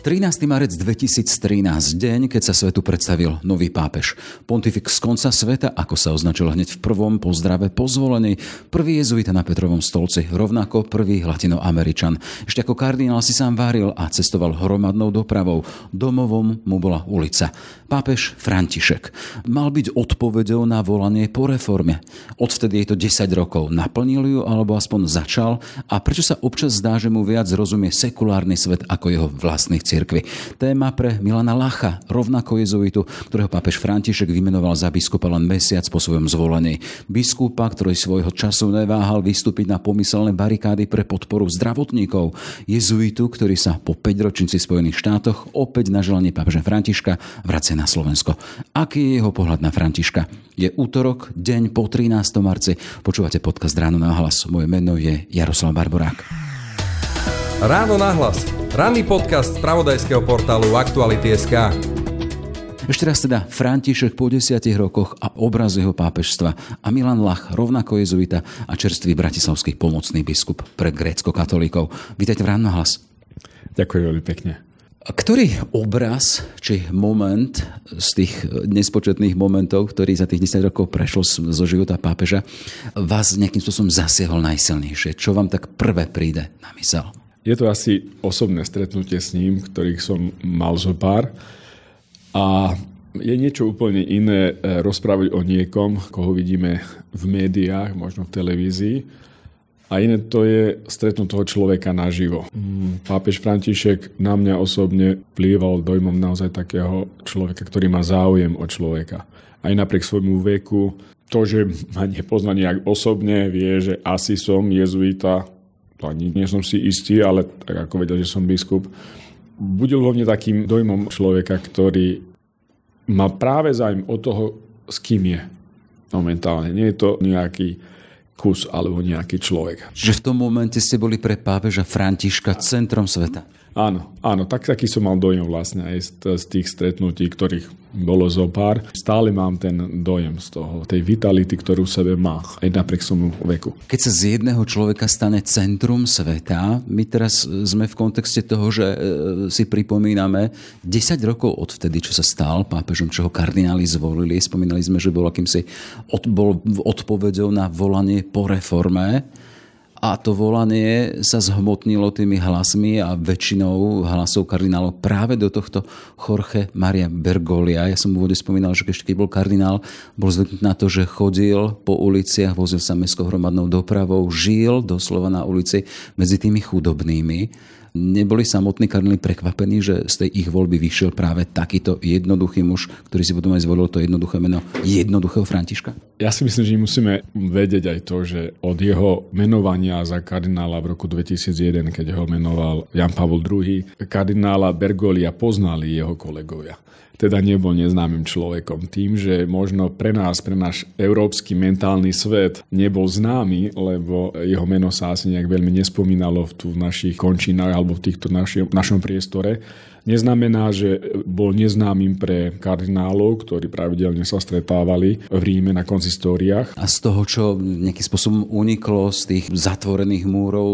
13. marec 2013, deň, keď sa svetu predstavil nový pápež. Pontifik z konca sveta, ako sa označil hneď v prvom pozdrave po zvolení. Prvý jezuita na Petrovom stolci, rovnako prvý latinoameričan. Ešte ako kardinál si sám varil a cestoval hromadnou dopravou. Domovom mu bola ulica. Pápež František mal byť odpovedou na volanie po reforme. Odvtedy je to 10 rokov. Naplnil ju alebo aspoň začal? A prečo sa občas zdá, že mu viac rozumie sekulárny svet ako jeho vlastných cirkvi. Téma pre Milana Lacha, rovnako jezuitu, ktorého pápež František vymenoval za biskupa len mesiac po svojom zvolení. Biskupa, ktorý svojho času neváhal vystúpiť na pomyselné barikády pre podporu zdravotníkov. Jezuitu, ktorý sa po 5 ročnici Spojených štátoch opäť na želanie pápeža Františka vracia na Slovensko. Aký je jeho pohľad na Františka? Je útorok, deň po 13. marci. Počúvate podcast Ráno na hlas. Moje meno je Jaroslav Barborák. Ráno na hlas Ranný podcast z pravodajského portálu Aktuality.sk ešte raz teda František po desiatich rokoch a obraz jeho pápežstva a Milan Lach, rovnako jezuita a čerstvý bratislavský pomocný biskup pre grécko-katolíkov. Vítajte v Ráno hlas. Ďakujem veľmi pekne. Ktorý obraz či moment z tých nespočetných momentov, ktorý za tých 10 rokov prešlo zo života pápeža, vás nejakým spôsobom zasiahol najsilnejšie? Čo vám tak prvé príde na mysel? Je to asi osobné stretnutie s ním, ktorých som mal zo pár. A je niečo úplne iné eh, rozprávať o niekom, koho vidíme v médiách, možno v televízii. A iné to je stretnúť toho človeka naživo. Mm, pápež František na mňa osobne plýval dojmom naozaj takého človeka, ktorý má záujem o človeka. Aj napriek svojmu veku, to, že ma nepozná nejak osobne, vie, že asi som jezuita, to nie som si istý, ale tak ako vedel, že som biskup, budil vo mne takým dojmom človeka, ktorý má práve zájem o toho, s kým je momentálne. Nie je to nejaký kus alebo nejaký človek. Že v tom momente ste boli pre pápeža Františka centrom sveta. Áno, áno, tak, taký som mal dojem vlastne aj z, z tých stretnutí, ktorých bolo zo pár. Stále mám ten dojem z toho, tej vitality, ktorú sebe má, aj napriek svojmu veku. Keď sa z jedného človeka stane centrum sveta, my teraz sme v kontexte toho, že e, si pripomíname 10 rokov od vtedy, čo sa stal pápežom, čo ho kardináli zvolili. Spomínali sme, že bol akýmsi od, bol odpovedou na volanie po reforme a to volanie sa zhmotnilo tými hlasmi a väčšinou hlasov kardinálov práve do tohto Jorge Maria Bergolia. Ja som v úvode spomínal, že keď bol kardinál, bol zvyknutý na to, že chodil po uliciach, vozil sa mestskou hromadnou dopravou, žil doslova na ulici medzi tými chudobnými neboli samotní kardináli prekvapení, že z tej ich voľby vyšiel práve takýto jednoduchý muž, ktorý si potom aj zvolil to jednoduché meno jednoduchého Františka? Ja si myslím, že musíme vedieť aj to, že od jeho menovania za kardinála v roku 2001, keď ho menoval Jan Pavel II, kardinála Bergolia poznali jeho kolegovia teda nebol neznámym človekom. Tým, že možno pre nás, pre náš európsky mentálny svet nebol známy, lebo jeho meno sa asi nejak veľmi nespomínalo v, tu našich končinách alebo v týchto naši, našom priestore, neznamená, že bol neznámym pre kardinálov, ktorí pravidelne sa stretávali v Ríme na konzistóriách. A z toho, čo nejakým spôsobom uniklo z tých zatvorených múrov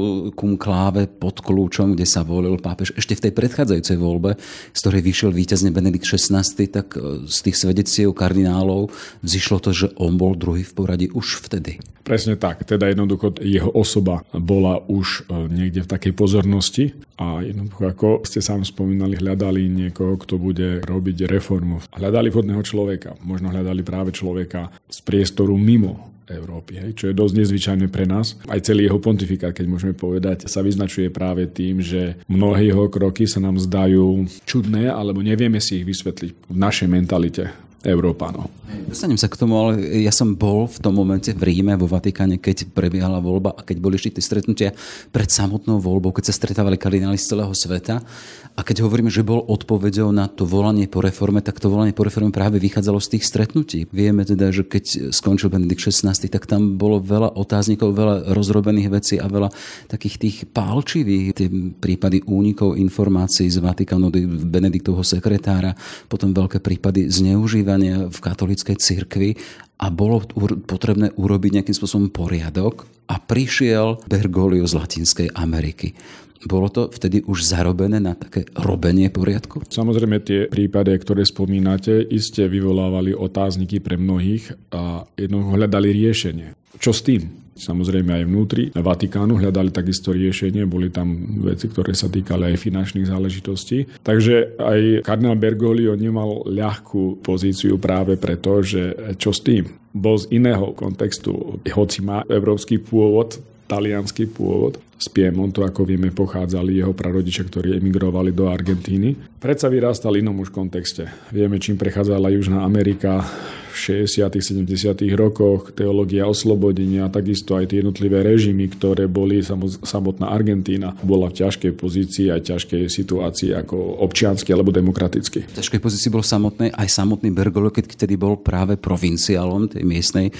kláve pod kľúčom, kde sa volil pápež ešte v tej predchádzajúcej voľbe, z ktorej vyšiel víťazne Benedikt XVI, tak e, z tých svedeciev kardinálov vzýšlo to, že on bol druhý v poradí už vtedy. Presne tak. Teda jednoducho jeho osoba bola už e, niekde v takej pozornosti a jednoducho, ako ste sám spomínali, hľadali niekoho, kto bude robiť reformu. Hľadali vhodného človeka. Možno hľadali práve človeka z priestoru mimo Európy, hej, čo je dosť nezvyčajné pre nás. Aj celý jeho pontifikát, keď môžeme povedať, sa vyznačuje práve tým, že mnohé jeho kroky sa nám zdajú čudné, alebo nevieme si ich vysvetliť v našej mentalite Európanov. Dostanem sa k tomu, ale ja som bol v tom momente v Ríme, vo Vatikáne, keď prebiehala voľba a keď boli tie stretnutia pred samotnou voľbou, keď sa stretávali kardináli z celého sveta. A keď hovoríme, že bol odpovedou na to volanie po reforme, tak to volanie po reforme práve vychádzalo z tých stretnutí. Vieme teda, že keď skončil Benedikt XVI, tak tam bolo veľa otáznikov, veľa rozrobených vecí a veľa takých tých pálčivých, tie prípady únikov informácií z Vatikánu, Benediktovho sekretára, potom veľké prípady zneužívania v katolíckej cirkvi a bolo potrebné urobiť nejakým spôsobom poriadok a prišiel Bergoglio z Latinskej Ameriky. Bolo to vtedy už zarobené na také robenie poriadku? Samozrejme tie prípady, ktoré spomínate, iste vyvolávali otázniky pre mnohých a jednoducho hľadali riešenie. Čo s tým? Samozrejme aj vnútri Vatikánu hľadali takisto riešenie, boli tam veci, ktoré sa týkali aj finančných záležitostí. Takže aj kardinál Bergoglio nemal ľahkú pozíciu práve preto, že čo s tým? Bol z iného kontextu, hoci má európsky pôvod, talianský pôvod. Z Piemontu, ako vieme, pochádzali jeho prarodičia, ktorí emigrovali do Argentíny. Predsa vyrástal inom už kontexte. Vieme, čím prechádzala Južná Amerika, 60. 70. rokoch, teológia oslobodenia, takisto aj tie jednotlivé režimy, ktoré boli samotná Argentína, bola v ťažkej pozícii aj ťažkej situácii ako občiansky alebo demokraticky. V ťažkej pozícii bol samotný, aj samotný Bergolo, keď vtedy bol práve provinciálom tej miestnej eh,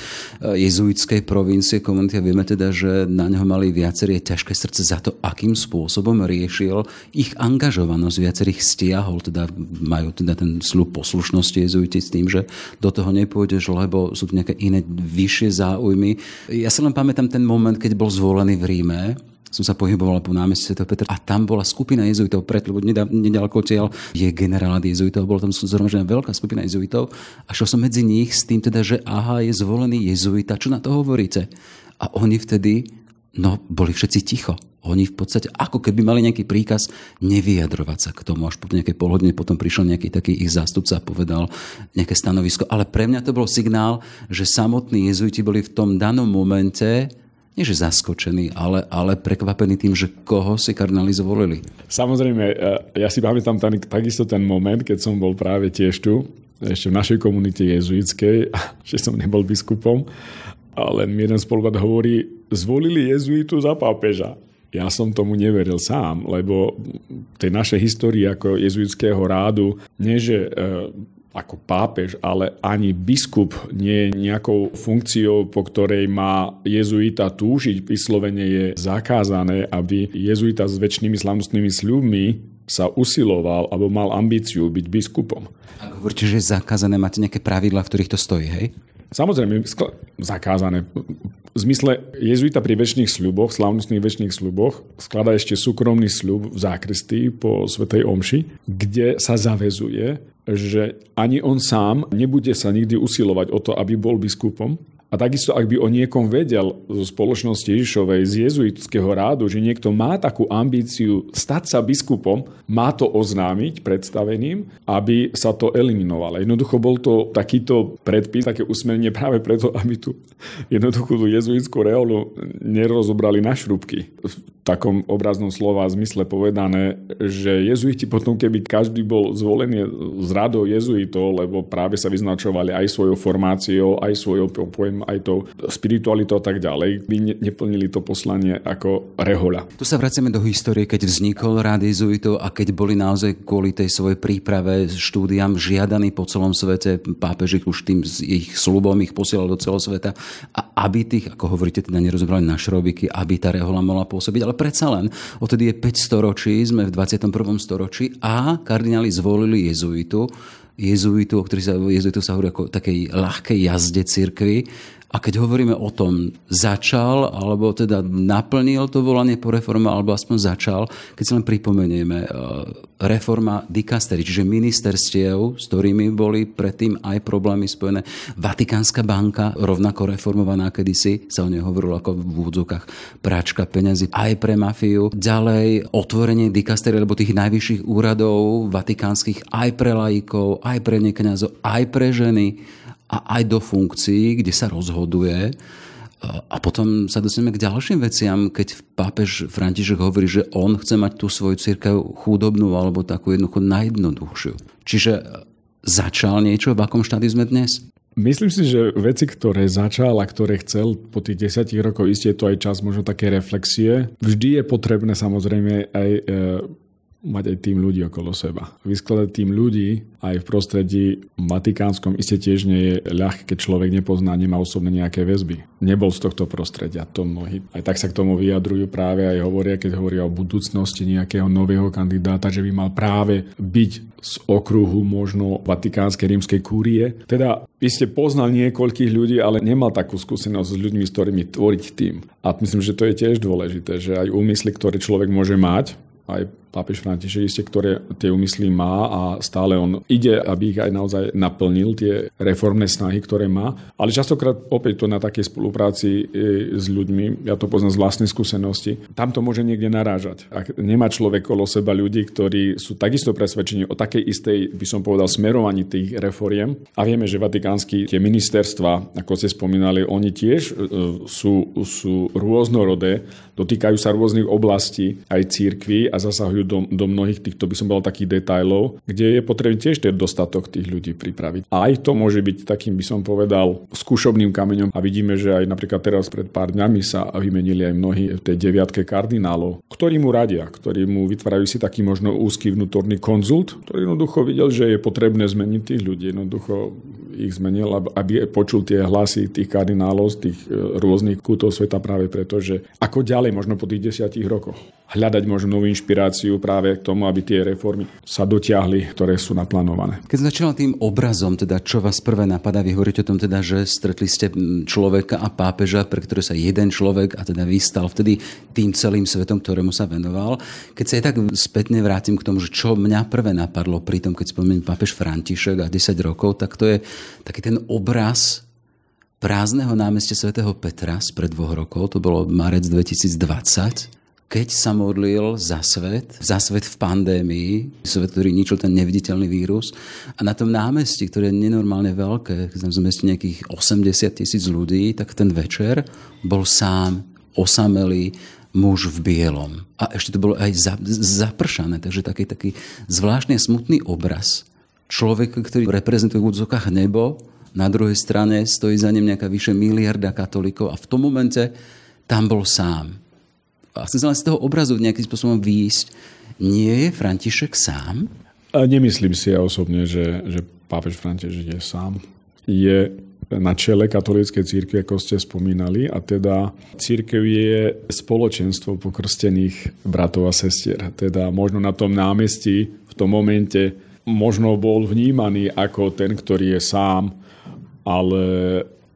jezuitskej provincie komunity. Vieme teda, že na ňo mali viaceré ťažké srdce za to, akým spôsobom riešil ich angažovanosť. Viacerých stiahol, teda majú teda ten slub poslušnosti jezuiti s tým, že do toho ne nepôjdeš, lebo sú tu nejaké iné vyššie záujmy. Ja si len pamätám ten moment, keď bol zvolený v Ríme, som sa pohyboval po námestí Sv. Petra a tam bola skupina jezuitov, pred, lebo nedaleko odtiaľ je generálát jezuitov, bola tam zhromaždená veľká skupina jezuitov a šiel som medzi nich s tým teda, že aha, je zvolený jezuita, čo na to hovoríte? A oni vtedy, no, boli všetci ticho. Oni v podstate ako keby mali nejaký príkaz nevyjadrovať sa k tomu. Až po nejaké polhodne potom prišiel nejaký taký ich zástupca a povedal nejaké stanovisko. Ale pre mňa to bol signál, že samotní jezuiti boli v tom danom momente nie že zaskočení, ale, ale prekvapení tým, že koho si kardináli zvolili. Samozrejme, e, ja si pamätám tam takisto ten moment, keď som bol práve tiež tu, ešte v našej komunite jezuitskej, že som nebol biskupom, ale jeden spolubat hovorí, zvolili jezuitu za pápeža. Ja som tomu neveril sám, lebo tej našej histórii ako jezuitského rádu, nie že e, ako pápež, ale ani biskup nie je nejakou funkciou, po ktorej má jezuita túžiť. Vyslovene je zakázané, aby jezuita s väčšnými slavnostnými sľubmi sa usiloval alebo mal ambíciu byť biskupom. Ak hovoríte, že je zakázané, máte nejaké pravidla, v ktorých to stojí, hej? Samozrejme, zakázané. V zmysle jezuita pri väčšných sľuboch, slávnostných väčšných sľuboch, skladá ešte súkromný sľub v zákristii po Svetej Omši, kde sa zavezuje, že ani on sám nebude sa nikdy usilovať o to, aby bol biskupom, a takisto, ak by o niekom vedel zo spoločnosti Ježišovej, z jezuitského rádu, že niekto má takú ambíciu stať sa biskupom, má to oznámiť predstaveným, aby sa to eliminovalo. Jednoducho bol to takýto predpis, také usmerenie práve preto, aby tu jednoducho tú jezuitskú reolu nerozobrali na šrubky. V takom obraznom slova zmysle povedané, že jezuiti potom, keby každý bol zvolený z radou jezuitov, lebo práve sa vyznačovali aj svojou formáciou, aj svojou pojem aj tou spiritualitou a tak ďalej, by ne, neplnili to poslanie ako rehoľa. Tu sa vraciame do histórie, keď vznikol rád jezuitov a keď boli naozaj kvôli tej svojej príprave štúdiam žiadaní po celom svete, pápež ich už tým ich slubom ich posielal do celého sveta a aby tých, ako hovoríte, teda nerozobrali na šrobiky, aby tá rehoľa mohla pôsobiť, ale predsa len, odtedy je 5 storočí, sme v 21. storočí a kardináli zvolili jezuitu, jezuitu, o ktorých sa, jezuitu sa hovorí ako takej ľahkej jazde cirkvi. A keď hovoríme o tom, začal, alebo teda naplnil to volanie po reforme, alebo aspoň začal, keď si len pripomenieme, e, reforma dikastery, čiže ministerstiev, s ktorými boli predtým aj problémy spojené. Vatikánska banka, rovnako reformovaná kedysi, sa o nej hovorilo ako v úvodzovkách práčka peňazí aj pre mafiu. Ďalej otvorenie dikastery, alebo tých najvyšších úradov vatikánskych aj pre laikov, aj pre nekňazov, aj pre ženy a aj do funkcií, kde sa rozhoduje. A potom sa dostaneme k ďalším veciam, keď pápež František hovorí, že on chce mať tú svoju církev chudobnú alebo takú jednoducho najjednoduchšiu. Čiže začal niečo, v akom štádiu sme dnes? Myslím si, že veci, ktoré začal a ktoré chcel po tých desiatich rokoch, isté je to aj čas možno také reflexie. Vždy je potrebné samozrejme aj e, mať aj tým ľudí okolo seba. Vyskladať tým ľudí aj v prostredí vatikánskom iste tiež nie je ľahké, keď človek nepozná, nemá osobne nejaké väzby. Nebol z tohto prostredia, to mnohí. Aj tak sa k tomu vyjadrujú práve aj hovoria, keď hovoria o budúcnosti nejakého nového kandidáta, že by mal práve byť z okruhu možno vatikánskej rímskej kúrie. Teda vy ste poznal niekoľkých ľudí, ale nemal takú skúsenosť s ľuďmi, s ktorými tvoriť tým. A myslím, že to je tiež dôležité, že aj úmysly, ktoré človek môže mať, aj pápež František isté, ktoré tie úmysly má a stále on ide, aby ich aj naozaj naplnil, tie reformné snahy, ktoré má. Ale častokrát opäť to na takej spolupráci e, s ľuďmi, ja to poznám z vlastnej skúsenosti, tam to môže niekde narážať. Ak nemá človek kolo seba ľudí, ktorí sú takisto presvedčení o takej istej, by som povedal, smerovaní tých reforiem. A vieme, že vatikánsky tie ministerstva, ako ste spomínali, oni tiež e, sú, sú rôznorodé, dotýkajú sa rôznych oblastí aj církvy a zasahujú do, do mnohých týchto, by som bol takých detajlov, kde je potrebný tiež ten dostatok tých ľudí pripraviť. A aj to môže byť takým, by som povedal, skúšobným kameňom. A vidíme, že aj napríklad teraz pred pár dňami sa vymenili aj mnohí v tej deviatke kardinálov, ktorí mu radia, ktorí mu vytvárajú si taký možno úzky vnútorný konzult, ktorý jednoducho videl, že je potrebné zmeniť tých ľudí. Jednoducho ich zmenil, aby počul tie hlasy tých kardinálov z tých e, rôznych kútov sveta práve preto, že ako ďalej možno po tých desiatich rokoch hľadať možno novú inšpiráciu práve k tomu, aby tie reformy sa dotiahli, ktoré sú naplánované. Keď začal tým obrazom, teda čo vás prvé napadá, vy hovoríte o tom teda, že stretli ste človeka a pápeža, pre ktoré sa jeden človek a teda vystal vtedy tým celým svetom, ktorému sa venoval. Keď sa aj tak spätne vrátim k tomu, že čo mňa prvé napadlo pri tom, keď spomeniem pápež František a 10 rokov, tak to je taký ten obraz prázdneho námestia svätého Petra spred dvoch rokov, to bolo marec 2020, keď sa modlil za svet, za svet v pandémii, svet, ktorý ničil ten neviditeľný vírus. A na tom námestí, ktoré je nenormálne veľké, keď tam zmestí nejakých 80 tisíc ľudí, tak ten večer bol sám, osamelý, muž v bielom. A ešte to bolo aj zapršané, takže taký, taký zvláštny smutný obraz. Človek, ktorý reprezentuje v údzokách nebo, na druhej strane stojí za ním nejaká vyše miliarda katolíkov a v tom momente tam bol sám a chcem sa len z toho obrazu nejakým spôsobom výjsť. Nie je František sám? A nemyslím si ja osobne, že, že pápež František je sám. Je na čele katolíckej církvy, ako ste spomínali, a teda církev je spoločenstvo pokrstených bratov a sestier. Teda možno na tom námestí v tom momente možno bol vnímaný ako ten, ktorý je sám, ale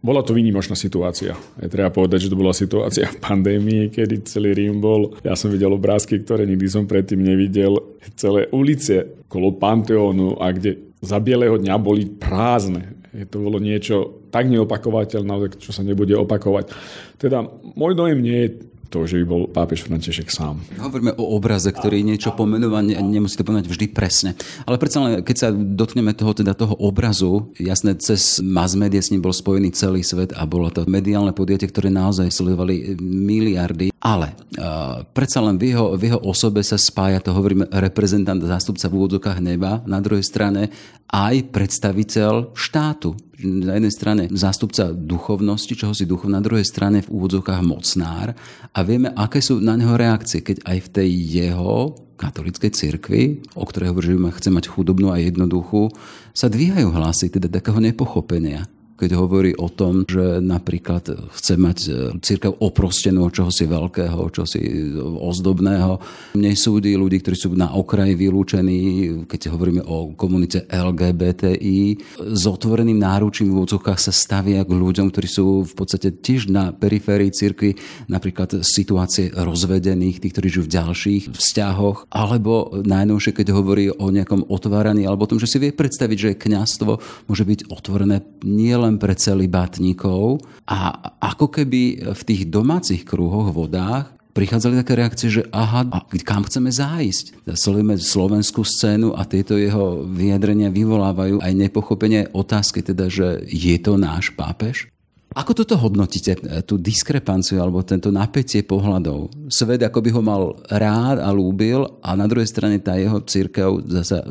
bola to výnimočná situácia. Je treba povedať, že to bola situácia v pandémii, kedy celý Rím bol. Ja som videl obrázky, ktoré nikdy som predtým nevidel. Celé ulice kolo Panteónu a kde za bieleho dňa boli prázdne. Je to bolo niečo tak neopakovateľné, čo sa nebude opakovať. Teda môj dojem nie je to, že by bol pápež František sám. Hovoríme o obraze, ktorý niečo pomenúva, nemusí to pomenúvať vždy presne. Ale predsa len, keď sa dotkneme toho, teda toho obrazu, jasné, cez mass media s ním bol spojený celý svet a bolo to mediálne podiate, ktoré naozaj sledovali miliardy. Ale uh, predsa len v jeho, v jeho osobe sa spája, to hovoríme, reprezentant, zástupca v úvodzokách neba, na druhej strane aj predstaviteľ štátu. Na jednej strane zástupca duchovnosti, čoho si duchov, na druhej strane v úvodzovkách mocnár a vieme, aké sú na neho reakcie, keď aj v tej jeho katolíckej cirkvi, o ktorej hovorí, že chce mať chudobnú a jednoduchú, sa dvíhajú hlasy teda takého nepochopenia keď hovorí o tom, že napríklad chce mať e, církev oprostenú od čohosi veľkého, čohosi ozdobného. Nesúdi ľudí, ktorí sú na okraji vylúčení, keď hovoríme o komunite LGBTI. S otvoreným náručím v úvodzovkách sa stavia k ľuďom, ktorí sú v podstate tiež na periférii cirkvi, napríklad situácie rozvedených, tých, ktorí žijú v ďalších vzťahoch, alebo najnovšie, keď hovorí o nejakom otváraní, alebo o tom, že si vie predstaviť, že kňastvo môže byť otvorené nielen len pre celibátnikov a ako keby v tých domácich krúhoch, vodách prichádzali také reakcie, že aha, a kam chceme zájsť? Sledujeme slovenskú scénu a tieto jeho vyjadrenia vyvolávajú aj nepochopenie otázky, teda, že je to náš pápež? Ako toto hodnotíte, tú diskrepanciu alebo tento napätie pohľadov? Svet ako by ho mal rád a lúbil a na druhej strane tá jeho církev zasa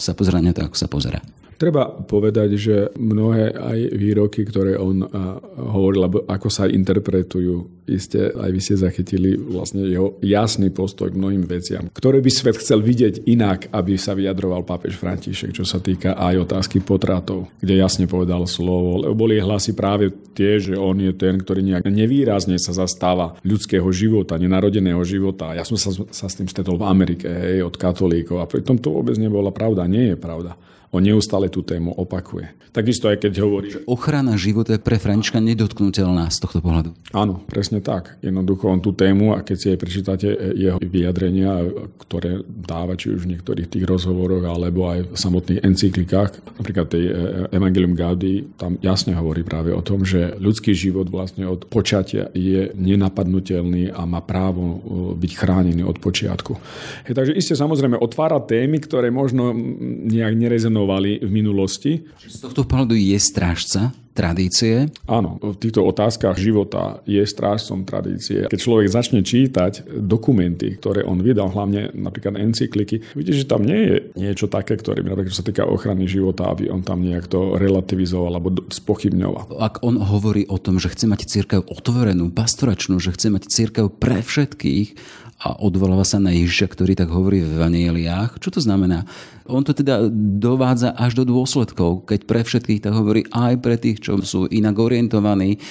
sa pozera na to, ako sa pozera. Treba povedať, že mnohé aj výroky, ktoré on hovoril, alebo ako sa interpretujú, iste aj vy ste zachytili vlastne jeho jasný postoj k mnohým veciam, ktoré by svet chcel vidieť inak, aby sa vyjadroval pápež František, čo sa týka aj otázky potratov, kde jasne povedal slovo, lebo boli hlasy práve tie, že on je ten, ktorý nejak nevýrazne sa zastáva ľudského života, nenarodeného života. Ja som sa, sa s tým stretol v Amerike, hej, od katolíkov a pritom to vôbec nebola pravda, nie je pravda on neustále tú tému opakuje. Takisto aj keď hovorí... Ochrana života je pre Františka nedotknutelná z tohto pohľadu. Áno, presne tak. Jednoducho on tú tému, a keď si aj prečítate jeho vyjadrenia, ktoré dáva či už v niektorých tých rozhovoroch, alebo aj v samotných encyklikách, napríklad tej e, Evangelium Gaudi, tam jasne hovorí práve o tom, že ľudský život vlastne od počatia je nenapadnutelný a má právo e, byť chránený od počiatku. Je, takže iste samozrejme otvára témy, ktoré možno nejak nerezonujú rezonovali v minulosti. Z tohto pohľadu je strážca tradície? Áno, v týchto otázkach života je strážcom tradície. Keď človek začne čítať dokumenty, ktoré on vydal, hlavne napríklad encykliky, vidíte, že tam nie je niečo také, ktoré by napríklad sa týka ochrany života, aby on tam nejak to relativizoval alebo spochybňoval. Ak on hovorí o tom, že chce mať církev otvorenú, pastoračnú, že chce mať církev pre všetkých, a odvoláva sa na Ježiša, ktorý tak hovorí v Evangeliách. Čo to znamená? On to teda dovádza až do dôsledkov, keď pre všetkých tak hovorí aj pre tých, čo sú inak orientovaní,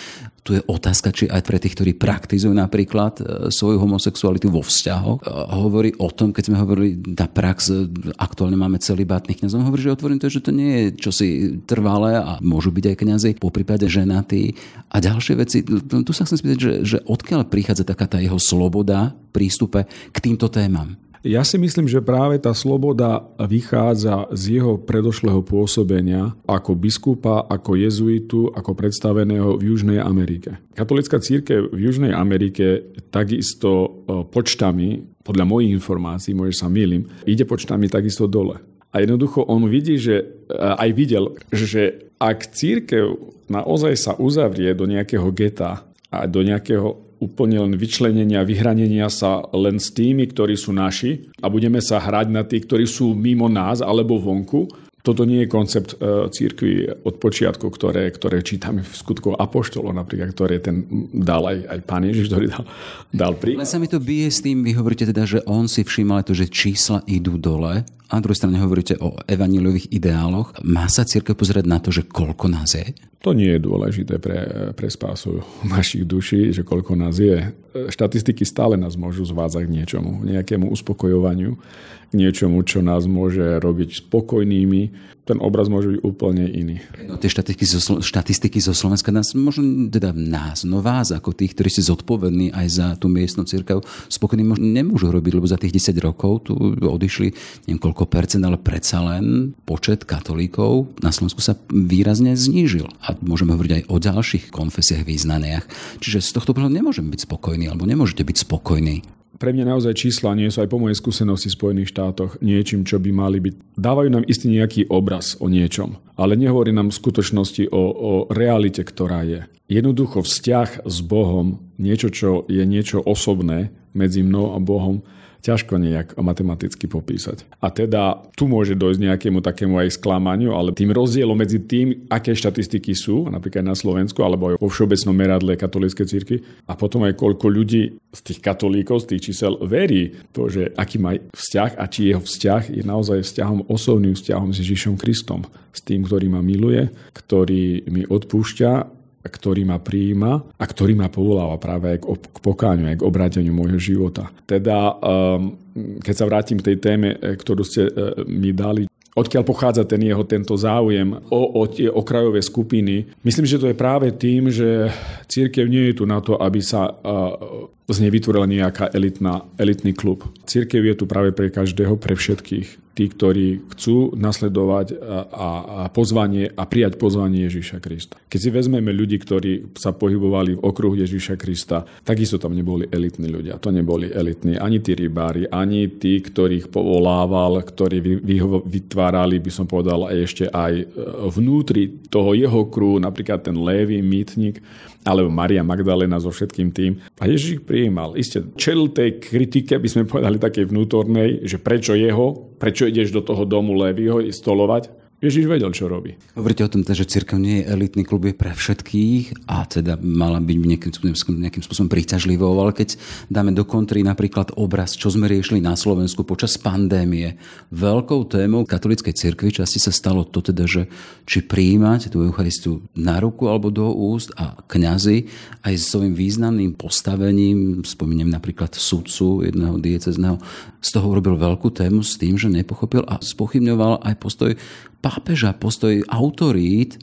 tu je otázka, či aj pre tých, ktorí praktizujú napríklad e, svoju homosexualitu vo vzťahoch. E, hovorí o tom, keď sme hovorili, tá prax, e, aktuálne máme celý bátnych kniazov, hovorí, že otvorím to, že to nie je čosi trvalé a môžu byť aj kňazi, po prípade ženatí a ďalšie veci. Tu sa chcem spýtať, že, že odkiaľ prichádza taká tá jeho sloboda prístupe k týmto témam? Ja si myslím, že práve tá sloboda vychádza z jeho predošlého pôsobenia ako biskupa, ako jezuitu, ako predstaveného v Južnej Amerike. Katolická církev v Južnej Amerike takisto e, počtami, podľa mojich informácií, môže sa milím, ide počtami takisto dole. A jednoducho on vidí, že e, aj videl, že ak církev naozaj sa uzavrie do nejakého geta a do nejakého úplne len vyčlenenia, vyhranenia sa len s tými, ktorí sú naši a budeme sa hrať na tých, ktorí sú mimo nás alebo vonku. Toto nie je koncept e, církvy od počiatku, ktoré, ktoré čítame v skutku apoštolov, napríklad, ktoré ten dal aj, aj pán Ježiš, ktorý dal, dal pri. Len sa mi to bije s tým, vy hovoríte teda, že on si všímal to, že čísla idú dole a na druhej strane hovoríte o evaníliových ideáloch. Má sa církev pozerať na to, že koľko nás je? To nie je dôležité pre, pre spásu našich duší, že koľko nás je. Štatistiky stále nás môžu zvádzať k niečomu, nejakému uspokojovaniu, k niečomu, čo nás môže robiť spokojnými. Ten obraz môže byť úplne iný. No, tie štatistiky zo, štatistiky zo Slovenska nás, možno teda nás, no vás, ako tých, ktorí ste zodpovední aj za tú miestnu církev, spokojní možno nemôžu robiť, lebo za tých 10 rokov tu odišli neviem koľko percent, ale predsa len počet katolíkov na Slovensku sa výrazne znížil. A môžeme hovoriť aj o ďalších konfesiách, význaniach. Čiže z tohto pohľadu nemôžeme byť spokojní, alebo nemôžete byť spokojní pre mňa naozaj čísla nie sú aj po mojej skúsenosti v Spojených štátoch niečím, čo by mali byť. Dávajú nám istý nejaký obraz o niečom, ale nehovorí nám v skutočnosti o, o realite, ktorá je. Jednoducho vzťah s Bohom, niečo, čo je niečo osobné medzi mnou a Bohom, ťažko nejak matematicky popísať. A teda tu môže dojsť nejakému takému aj sklamaniu, ale tým rozdielom medzi tým, aké štatistiky sú, napríklad na Slovensku, alebo aj vo všeobecnom meradle katolíckej cirkvi, a potom aj koľko ľudí z tých katolíkov, z tých čísel verí to, že aký má vzťah a či jeho vzťah je naozaj vzťahom, osobným vzťahom s Ježišom Kristom. S tým, ktorý ma miluje, ktorý mi odpúšťa ktorý ma prijíma a ktorý ma povoláva práve aj k pokáňu, aj k obráteniu môjho života. Teda, um, keď sa vrátim k tej téme, eh, ktorú ste eh, mi dali, odkiaľ pochádza ten jeho tento záujem o, o tie okrajové skupiny. Myslím, že to je práve tým, že církev nie je tu na to, aby sa uh, z nej vytvorila nejaká elitná, elitný klub. Církev je tu práve pre každého, pre všetkých tí, ktorí chcú nasledovať a, a pozvanie a prijať pozvanie Ježíša Krista. Keď si vezmeme ľudí, ktorí sa pohybovali v okruhu Ježíša Krista, takisto tam neboli elitní ľudia. To neboli elitní ani tí rybári, ani tí, ktorých povolával, ktorí vytvárali, by som povedal, ešte aj e, vnútri toho jeho kruhu, napríklad ten Lévy, mýtnik, alebo Maria Magdalena so všetkým tým. A Ježiš ich prijímal. Isté, čel tej kritike, by sme povedali takej vnútornej, že prečo jeho, prečo ideš do toho domu Lévyho stolovať, Ježiš vedel, čo robí. Hovoríte o tom, že církev nie je elitný klub, je pre všetkých a teda mala byť nejakým, nejakým spôsobom príťažlivou, ale keď dáme do kontry napríklad obraz, čo sme riešili na Slovensku počas pandémie, veľkou témou katolíckej cirkvi časti sa stalo to teda, že či prijímať tú Eucharistiu na ruku alebo do úst a kňazi aj s svojím významným postavením, spomínam napríklad sudcu jedného diecezného, z toho urobil veľkú tému s tým, že nepochopil a spochybňoval aj postoj pápeža, postoj autorít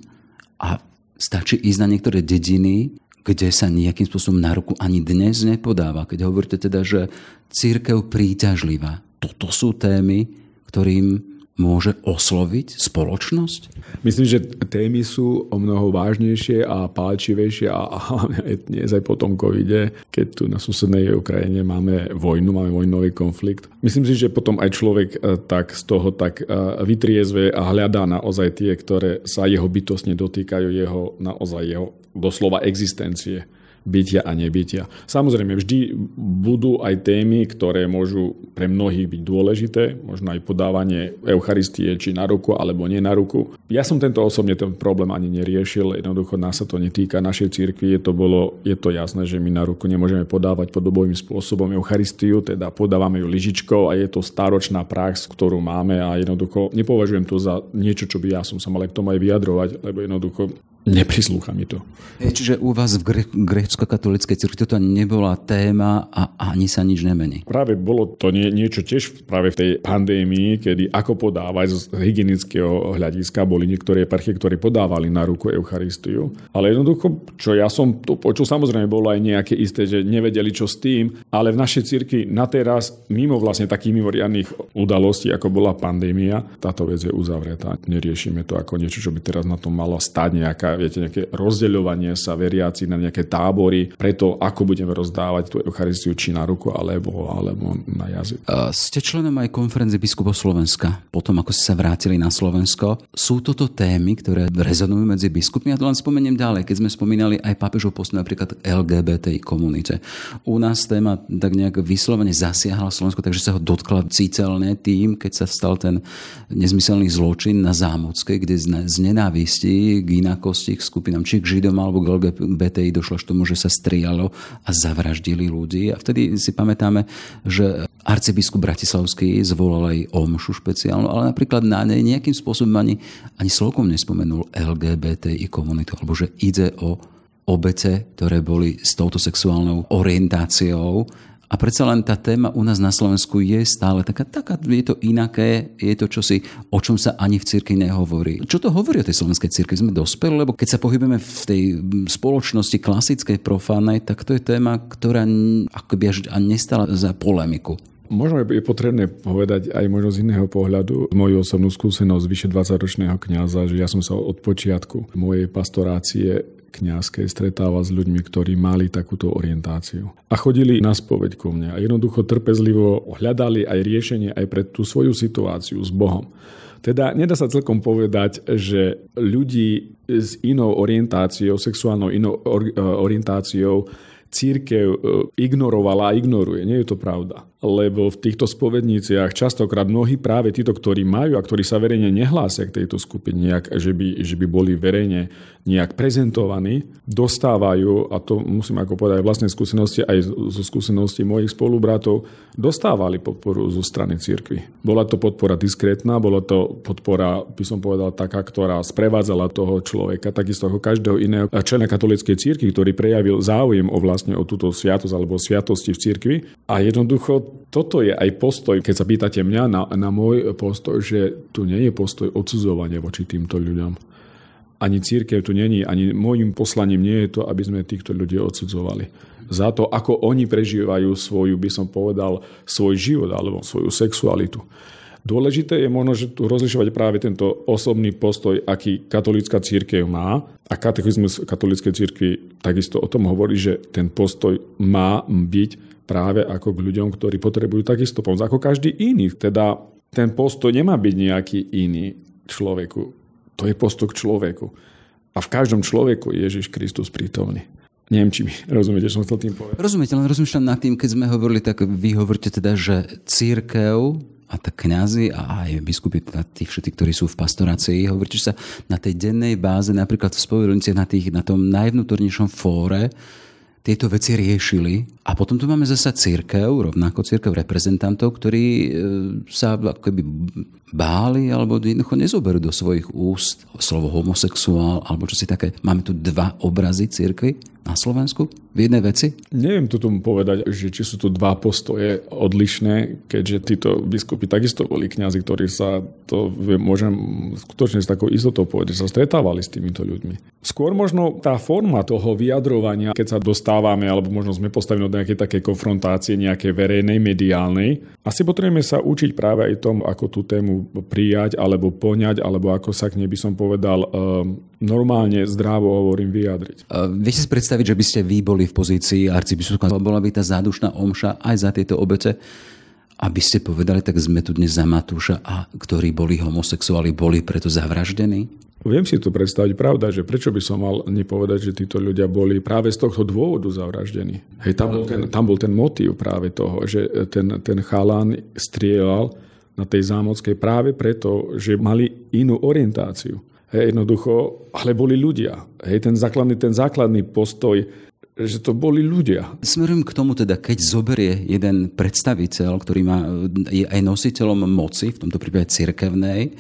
a stačí ísť na niektoré dediny, kde sa nejakým spôsobom na ruku ani dnes nepodáva. Keď hovoríte teda, že církev príťažlivá. Toto sú témy, ktorým môže osloviť spoločnosť? Myslím, že témy sú o mnoho vážnejšie a pálčivejšie a hlavne dnes aj po tom covide, keď tu na susednej Ukrajine máme vojnu, máme vojnový konflikt. Myslím si, že potom aj človek e, tak z toho tak e, vytriezve a hľadá naozaj tie, ktoré sa jeho bytostne dotýkajú jeho naozaj jeho doslova existencie bytia a nebytia. Samozrejme, vždy budú aj témy, ktoré môžu pre mnohých byť dôležité, možno aj podávanie Eucharistie, či na ruku, alebo nie na ruku. Ja som tento osobne ten problém ani neriešil, jednoducho nás sa to netýka našej cirkvi, je to, bolo, je to jasné, že my na ruku nemôžeme podávať podobovým spôsobom Eucharistiu, teda podávame ju lyžičkou a je to staročná prax, ktorú máme a jednoducho nepovažujem to za niečo, čo by ja som sa mal k tomu aj vyjadrovať, lebo jednoducho Neprislúcha mi to. Čiže u vás v gre- grécko-katolíckej cirkvi toto nebola téma a ani sa nič nemení. Práve bolo to nie, niečo tiež práve v tej pandémii, kedy ako podávať z hygienického hľadiska boli niektoré eparchie, ktoré podávali na ruku Eucharistiu. Ale jednoducho, čo ja som tu počul, samozrejme bolo aj nejaké isté, že nevedeli čo s tým, ale v našej cirkvi na teraz, mimo vlastne takých mimoriadných udalostí, ako bola pandémia, táto vec je uzavretá. Neriešime to ako niečo, čo by teraz na tom malo stať nejaká viete, nejaké rozdeľovanie sa veriaci na nejaké tábory, preto ako budeme rozdávať tú Eucharistiu či na ruku alebo, alebo na jazyk. Ste členom aj konferencie biskupov Slovenska. Potom, ako ste sa vrátili na Slovensko, sú toto témy, ktoré rezonujú medzi biskupmi? Ja to len spomeniem ďalej, keď sme spomínali aj pápežov postoj napríklad LGBTI komunite. U nás téma tak nejak vyslovene zasiahla Slovensko, takže sa ho dotkla cítelne tým, keď sa stal ten nezmyselný zločin na Zámockej, kde z nenávistí k inakosti k skupinám, či k Židom alebo k LGBTI došlo k tomu, že sa strialo a zavraždili ľudí. A vtedy si pamätáme, že arcibiskup Bratislavský zvolal aj omšu špeciálnu, ale napríklad na nej nejakým spôsobom ani, ani slovkom nespomenul LGBTI komunitu, alebo že ide o obete, ktoré boli s touto sexuálnou orientáciou a predsa len tá téma u nás na Slovensku je stále taká, taká je to inaké, je to čosi, o čom sa ani v cirkvi nehovorí. Čo to hovorí o tej slovenskej cirkvi? Sme dospeli, lebo keď sa pohybujeme v tej spoločnosti klasickej, profánnej, tak to je téma, ktorá akoby až nestala za polemiku. Možno je potrebné povedať aj možno z iného pohľadu moju osobnú skúsenosť vyše 20-ročného kňaza, že ja som sa od počiatku mojej pastorácie kňazskej stretáva s ľuďmi, ktorí mali takúto orientáciu. A chodili na spoveď ku mne a jednoducho trpezlivo hľadali aj riešenie aj pre tú svoju situáciu s Bohom. Teda nedá sa celkom povedať, že ľudí s inou orientáciou, sexuálnou inou orientáciou církev e, ignorovala a ignoruje. Nie je to pravda lebo v týchto spovedniciach častokrát mnohí práve títo, ktorí majú a ktorí sa verejne nehlásia k tejto skupine nejak, že by, že by boli verejne nejak prezentovaní, dostávajú, a to musím ako povedať vlastnej skúsenosti, aj zo skúsenosti mojich spolubratov, dostávali podporu zo strany cirkvi. Bola to podpora diskrétna, bola to podpora, by som povedal, taká, ktorá sprevádzala toho človeka, takisto ako každého iného člena katolíckej cirkvi, ktorý prejavil záujem o vlastne o túto sviatosť alebo sviatosti v cirkvi. A jednoducho toto je aj postoj, keď sa pýtate mňa na, na môj postoj, že tu nie je postoj odsudzovania voči týmto ľuďom. Ani církev tu není, ani môjim poslaním nie je to, aby sme týchto ľudí odsudzovali. Za to, ako oni prežívajú svoju, by som povedal, svoj život alebo svoju sexualitu. Dôležité je možno že tu rozlišovať práve tento osobný postoj, aký katolícka církev má. A katechizmus katolíckej církvy takisto o tom hovorí, že ten postoj má byť práve ako k ľuďom, ktorí potrebujú takisto pomoc, ako každý iný. Teda ten postoj nemá byť nejaký iný človeku. To je postoj k človeku. A v každom človeku je Ježiš Kristus prítomný. Neviem, či mi rozumiete, čo som chcel tým povedať. Rozumiete, len rozmýšľam nad tým, keď sme hovorili, tak vy hovoríte teda, že církev a tak kňazi a aj biskupy, tí všetci, ktorí sú v pastorácii, hovoríte, že sa na tej dennej báze, napríklad v spovedlnici, na, tých, na tom najvnútornejšom fóre, tieto veci riešili. A potom tu máme zasa církev, rovnako církev reprezentantov, ktorí e, sa akoby báli alebo jednoducho nezoberú do svojich úst slovo homosexuál alebo čo si také. Máme tu dva obrazy církvy na Slovensku v jednej veci? Neviem tu tomu povedať, že či sú tu dva postoje odlišné, keďže títo biskupy takisto boli kňazi, ktorí sa, to môžem skutočne s takou istotou povedať, že sa stretávali s týmito ľuďmi. Skôr možno tá forma toho vyjadrovania, keď sa dostávame, alebo možno sme postavení od nejakej takej konfrontácie, nejakej verejnej, mediálnej, asi potrebujeme sa učiť práve aj tom, ako tú tému prijať, alebo poňať, alebo ako sa k nej by som povedal, ehm, normálne, zdravo hovorím, vyjadriť. Viete si predstaviť, že by ste vy boli v pozícii arcibiskupa, bola by tá zádušná omša aj za tieto obete? aby ste povedali, tak sme tu dnes za Matúša, a ktorí boli homosexuáli, boli preto zavraždení? Viem si to predstaviť, pravda, že prečo by som mal nepovedať, že títo ľudia boli práve z tohto dôvodu zavraždení. Hej, tam, bol ten, tam bol ten motív práve toho, že ten, ten chalán strieľal na tej zámockej práve preto, že mali inú orientáciu. Hej, jednoducho, ale boli ľudia. Hej, ten základný, ten základný postoj, že to boli ľudia. Smerujem k tomu teda, keď zoberie jeden predstaviteľ, ktorý má, je aj nositeľom moci, v tomto prípade cirkevnej,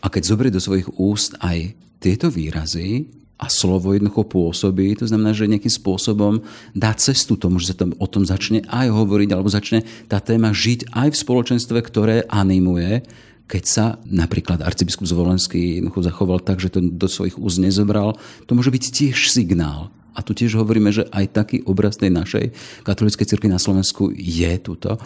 a keď zoberie do svojich úst aj tieto výrazy, a slovo jednoducho pôsobí. To znamená, že nejakým spôsobom dá cestu tomu, že sa tam o tom začne aj hovoriť, alebo začne tá téma žiť aj v spoločenstve, ktoré animuje keď sa napríklad arcibiskup Zvolenský zachoval tak, že to do svojich úz nezobral, to môže byť tiež signál. A tu tiež hovoríme, že aj taký obraz tej našej katolíckej cirkvi na Slovensku je tuto.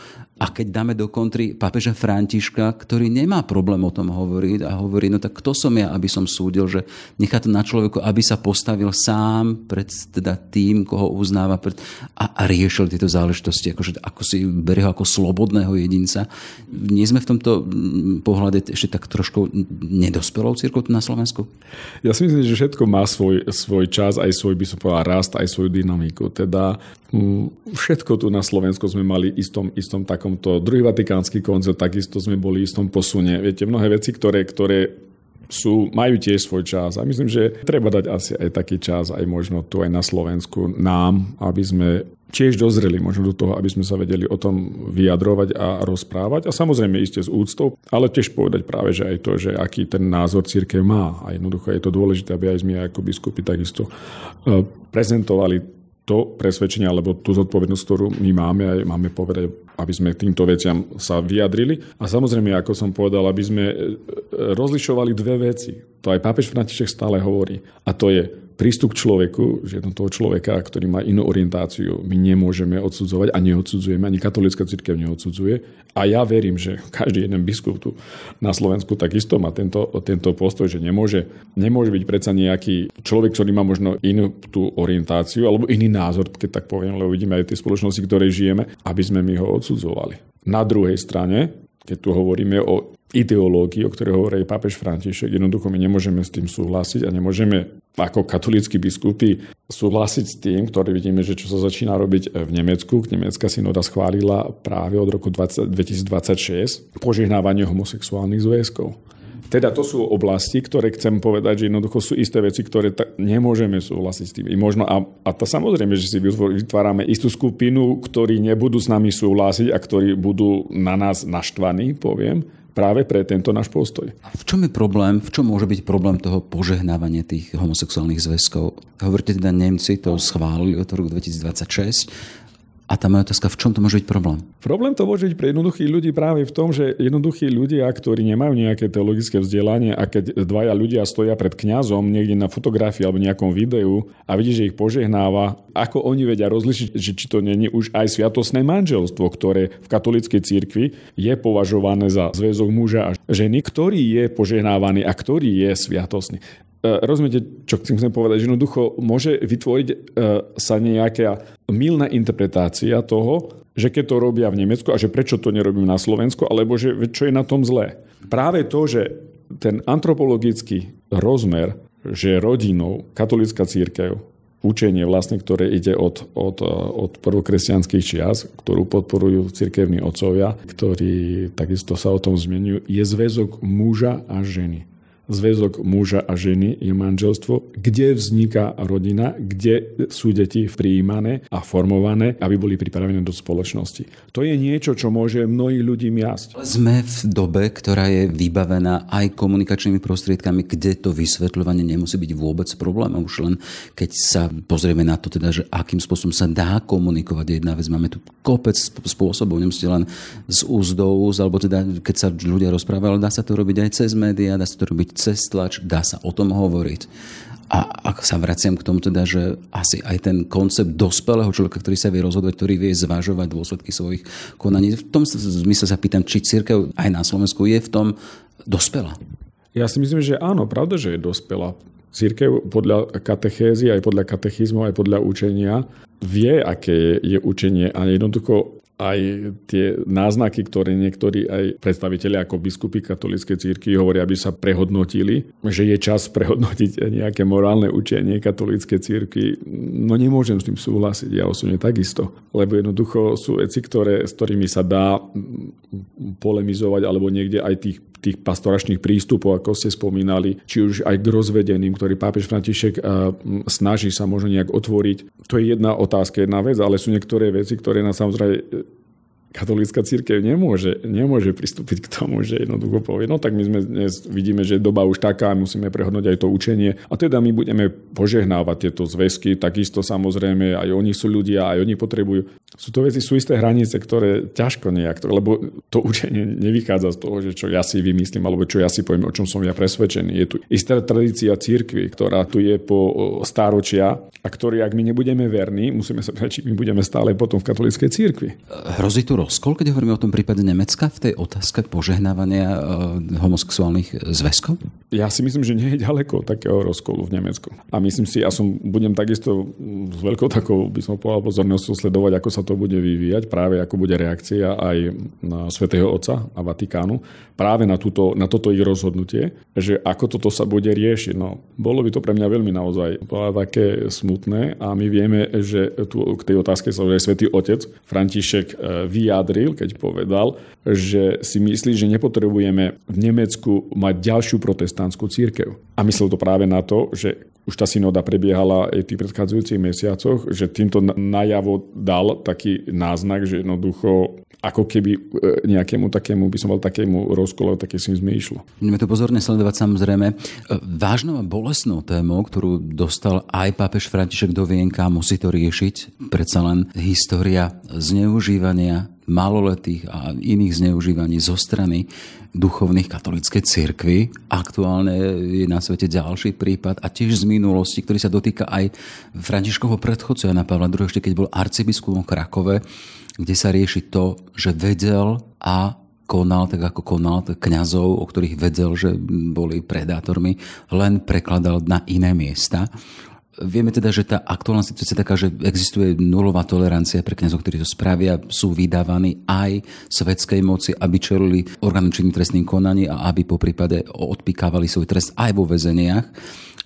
A keď dáme do kontry pápeža Františka, ktorý nemá problém o tom hovoriť a hovorí, no tak kto som ja, aby som súdil, že nechá to na človeku, aby sa postavil sám pred teda tým, koho uznáva pred, a, a riešil tieto záležitosti, akože, ako si berie ho ako slobodného jedinca. Nie sme v tomto mm, pohľade ešte tak trošku nedospelou církou na Slovensku? Ja si myslím, že všetko má svoj, svoj čas, aj svoj, by som povedal, rast, aj svoju dynamiku. Teda mm, všetko tu na Slovensku sme mali istom, istom takom tomto druhý vatikánsky koncil, takisto sme boli istom posune. Viete, mnohé veci, ktoré, ktoré sú, majú tiež svoj čas a myslím, že treba dať asi aj taký čas aj možno tu aj na Slovensku nám, aby sme tiež dozreli možno do toho, aby sme sa vedeli o tom vyjadrovať a rozprávať. A samozrejme iste s úctou, ale tiež povedať práve, že aj to, že aký ten názor církev má. A jednoducho je to dôležité, aby aj sme ako biskupy takisto eh, prezentovali to presvedčenie alebo tú zodpovednosť, ktorú my máme a máme povedať, aby sme týmto veciam sa vyjadrili. A samozrejme, ako som povedal, aby sme e, rozlišovali dve veci. To aj pápež František stále hovorí. A to je prístup k človeku, že toho človeka, ktorý má inú orientáciu, my nemôžeme odsudzovať a neodsudzujeme, ani katolická církev neodsudzuje. A ja verím, že každý jeden biskup tu na Slovensku takisto má tento, tento postoj, že nemôže, nemôže byť predsa nejaký človek, ktorý má možno inú tú orientáciu alebo iný názor, keď tak poviem, lebo vidíme aj tie spoločnosti, ktoré žijeme, aby sme my ho odsudzovali. Na druhej strane, keď tu hovoríme o ideológii, o ktorej hovorí pápež František. Jednoducho my nemôžeme s tým súhlasiť a nemôžeme ako katolícky biskupy súhlasiť s tým, ktorý vidíme, že čo sa začína robiť v Nemecku. Nemecká synoda schválila práve od roku 20, 2026 požehnávanie homosexuálnych zväzkov. Teda to sú oblasti, ktoré chcem povedať, že jednoducho sú isté veci, ktoré ta, nemôžeme súhlasiť s tým. I možno, a, a to samozrejme, že si vytvárame istú skupinu, ktorí nebudú s nami súhlasiť a ktorí budú na nás naštvaní, poviem, práve pre tento náš postoj. A v čom je problém, v čom môže byť problém toho požehnávania tých homosexuálnych zväzkov? Hovoríte teda, Nemci to schválili od roku 2026 a tá moja otázka, v čom to môže byť problém? Problém to môže byť pre jednoduchých ľudí práve v tom, že jednoduchí ľudia, ktorí nemajú nejaké teologické vzdelanie a keď dvaja ľudia stoja pred kňazom niekde na fotografii alebo nejakom videu a vidí, že ich požehnáva, ako oni vedia rozlišiť, že či to není už aj sviatosné manželstvo, ktoré v katolíckej cirkvi je považované za zväzok muža a ženy, ktorý je požehnávaný a ktorý je sviatosný. E, rozumiete, čo chcem povedať, že jednoducho môže vytvoriť e, sa nejaká milná interpretácia toho, že keď to robia v Nemecku a že prečo to nerobím na Slovensku, alebo že čo je na tom zlé. Práve to, že ten antropologický rozmer, že rodinou katolická církev učenie vlastne, ktoré ide od, od, od prvokresťanských čias, ktorú podporujú cirkevní otcovia, ktorí takisto sa o tom zmienujú, je zväzok muža a ženy zväzok muža a ženy je manželstvo, kde vzniká rodina, kde sú deti prijímané a formované, aby boli pripravené do spoločnosti. To je niečo, čo môže mnohých ľudí miasť. Sme v dobe, ktorá je vybavená aj komunikačnými prostriedkami, kde to vysvetľovanie nemusí byť vôbec problém. Už len keď sa pozrieme na to, teda, že akým spôsobom sa dá komunikovať. Jedna vec, máme tu kopec spôsobov, nemusíte len z úst, alebo teda keď sa ľudia rozprávajú, ale dá sa to robiť aj cez médiá, dá sa to robiť cez tlač, dá sa o tom hovoriť. A ak sa vraciam k tomu teda, že asi aj ten koncept dospelého človeka, ktorý sa vie rozhodovať, ktorý vie zvažovať dôsledky svojich konaní, v tom zmysle sa pýtam, či církev aj na Slovensku je v tom dospelá. Ja si myslím, že áno, pravda, že je dospelá. Církev podľa katechézy, aj podľa katechizmu, aj podľa učenia vie, aké je, je učenie a jednoducho aj tie náznaky, ktoré niektorí aj predstaviteľi ako biskupy katolíckej círky hovoria, aby sa prehodnotili, že je čas prehodnotiť nejaké morálne učenie katolíckej círky. No nemôžem s tým súhlasiť, ja osobne takisto. Lebo jednoducho sú veci, ktoré, s ktorými sa dá polemizovať, alebo niekde aj tých tých pastoračných prístupov, ako ste spomínali, či už aj k rozvedeným, ktorý pápež František snaží sa možno nejak otvoriť. To je jedna otázka, jedna vec, ale sú niektoré veci, ktoré nás samozrejme katolícka církev nemôže, nemôže pristúpiť k tomu, že jednoducho povie, no tak my sme dnes vidíme, že doba už taká, musíme prehodnúť aj to učenie a teda my budeme požehnávať tieto zväzky, takisto samozrejme aj oni sú ľudia, aj oni potrebujú. Sú to veci, sú isté hranice, ktoré ťažko nejak, lebo to učenie nevychádza z toho, že čo ja si vymyslím, alebo čo ja si poviem, o čom som ja presvedčený. Je tu istá tradícia církvy, ktorá tu je po stáročia a ktorý, ak my nebudeme verní, musíme sa či my budeme stále potom v katolíckej církvi. Hrozí tu rozkol, keď hovoríme o tom prípade Nemecka v tej otázke požehnávania e, homosexuálnych zväzkov? Ja si myslím, že nie je ďaleko takého rozkolu v Nemecku. A myslím si, ja som budem takisto s veľkou takou, by som povedal, pozornosťou sledovať, ako sa to bude vyvíjať, práve ako bude reakcia aj na Svetého Otca a Vatikánu, práve na, túto, na toto ich rozhodnutie, že ako toto sa bude riešiť. No, bolo by to pre mňa veľmi naozaj také smutné a my vieme, že tu k tej otázke sa aj Svetý Otec František e, vyjadril vyjadril, keď povedal, že si myslí, že nepotrebujeme v Nemecku mať ďalšiu protestantskú církev. A myslel to práve na to, že už tá synoda prebiehala aj v tých predchádzajúcich mesiacoch, že týmto najavo dal taký náznak, že jednoducho ako keby e, nejakému takému, by som bol takému rozkolu, také si sme išlo. Budeme to pozorne sledovať samozrejme. E, vážnou a bolesnou témou, ktorú dostal aj pápež František do Vienka, musí to riešiť. Predsa len história zneužívania maloletých a iných zneužívaní zo strany duchovných katolíckej cirkvi. Aktuálne je na svete ďalší prípad a tiež z minulosti, ktorý sa dotýka aj Františkovho predchodcu Jana Pavla II, ešte keď bol arcibiskupom Krakove, kde sa rieši to, že vedel a konal tak, ako konal kňazov, o ktorých vedel, že boli predátormi, len prekladal na iné miesta. Vieme teda, že tá aktuálna situácia je taká, že existuje nulová tolerancia pre kniazov, ktorí to spravia, sú vydávaní aj svetskej moci, aby čelili orgánom trestným konaní a aby po prípade odpikávali svoj trest aj vo väzeniach.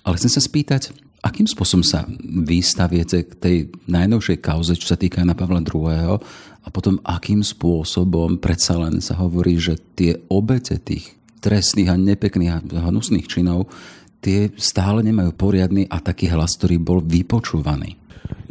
Ale chcem sa spýtať, akým spôsobom sa vystaviete k tej najnovšej kauze, čo sa týka na Pavla II. A potom akým spôsobom predsa len sa hovorí, že tie obete tých trestných a nepekných a hnusných činov tie stále nemajú poriadny a taký hlas, ktorý bol vypočúvaný.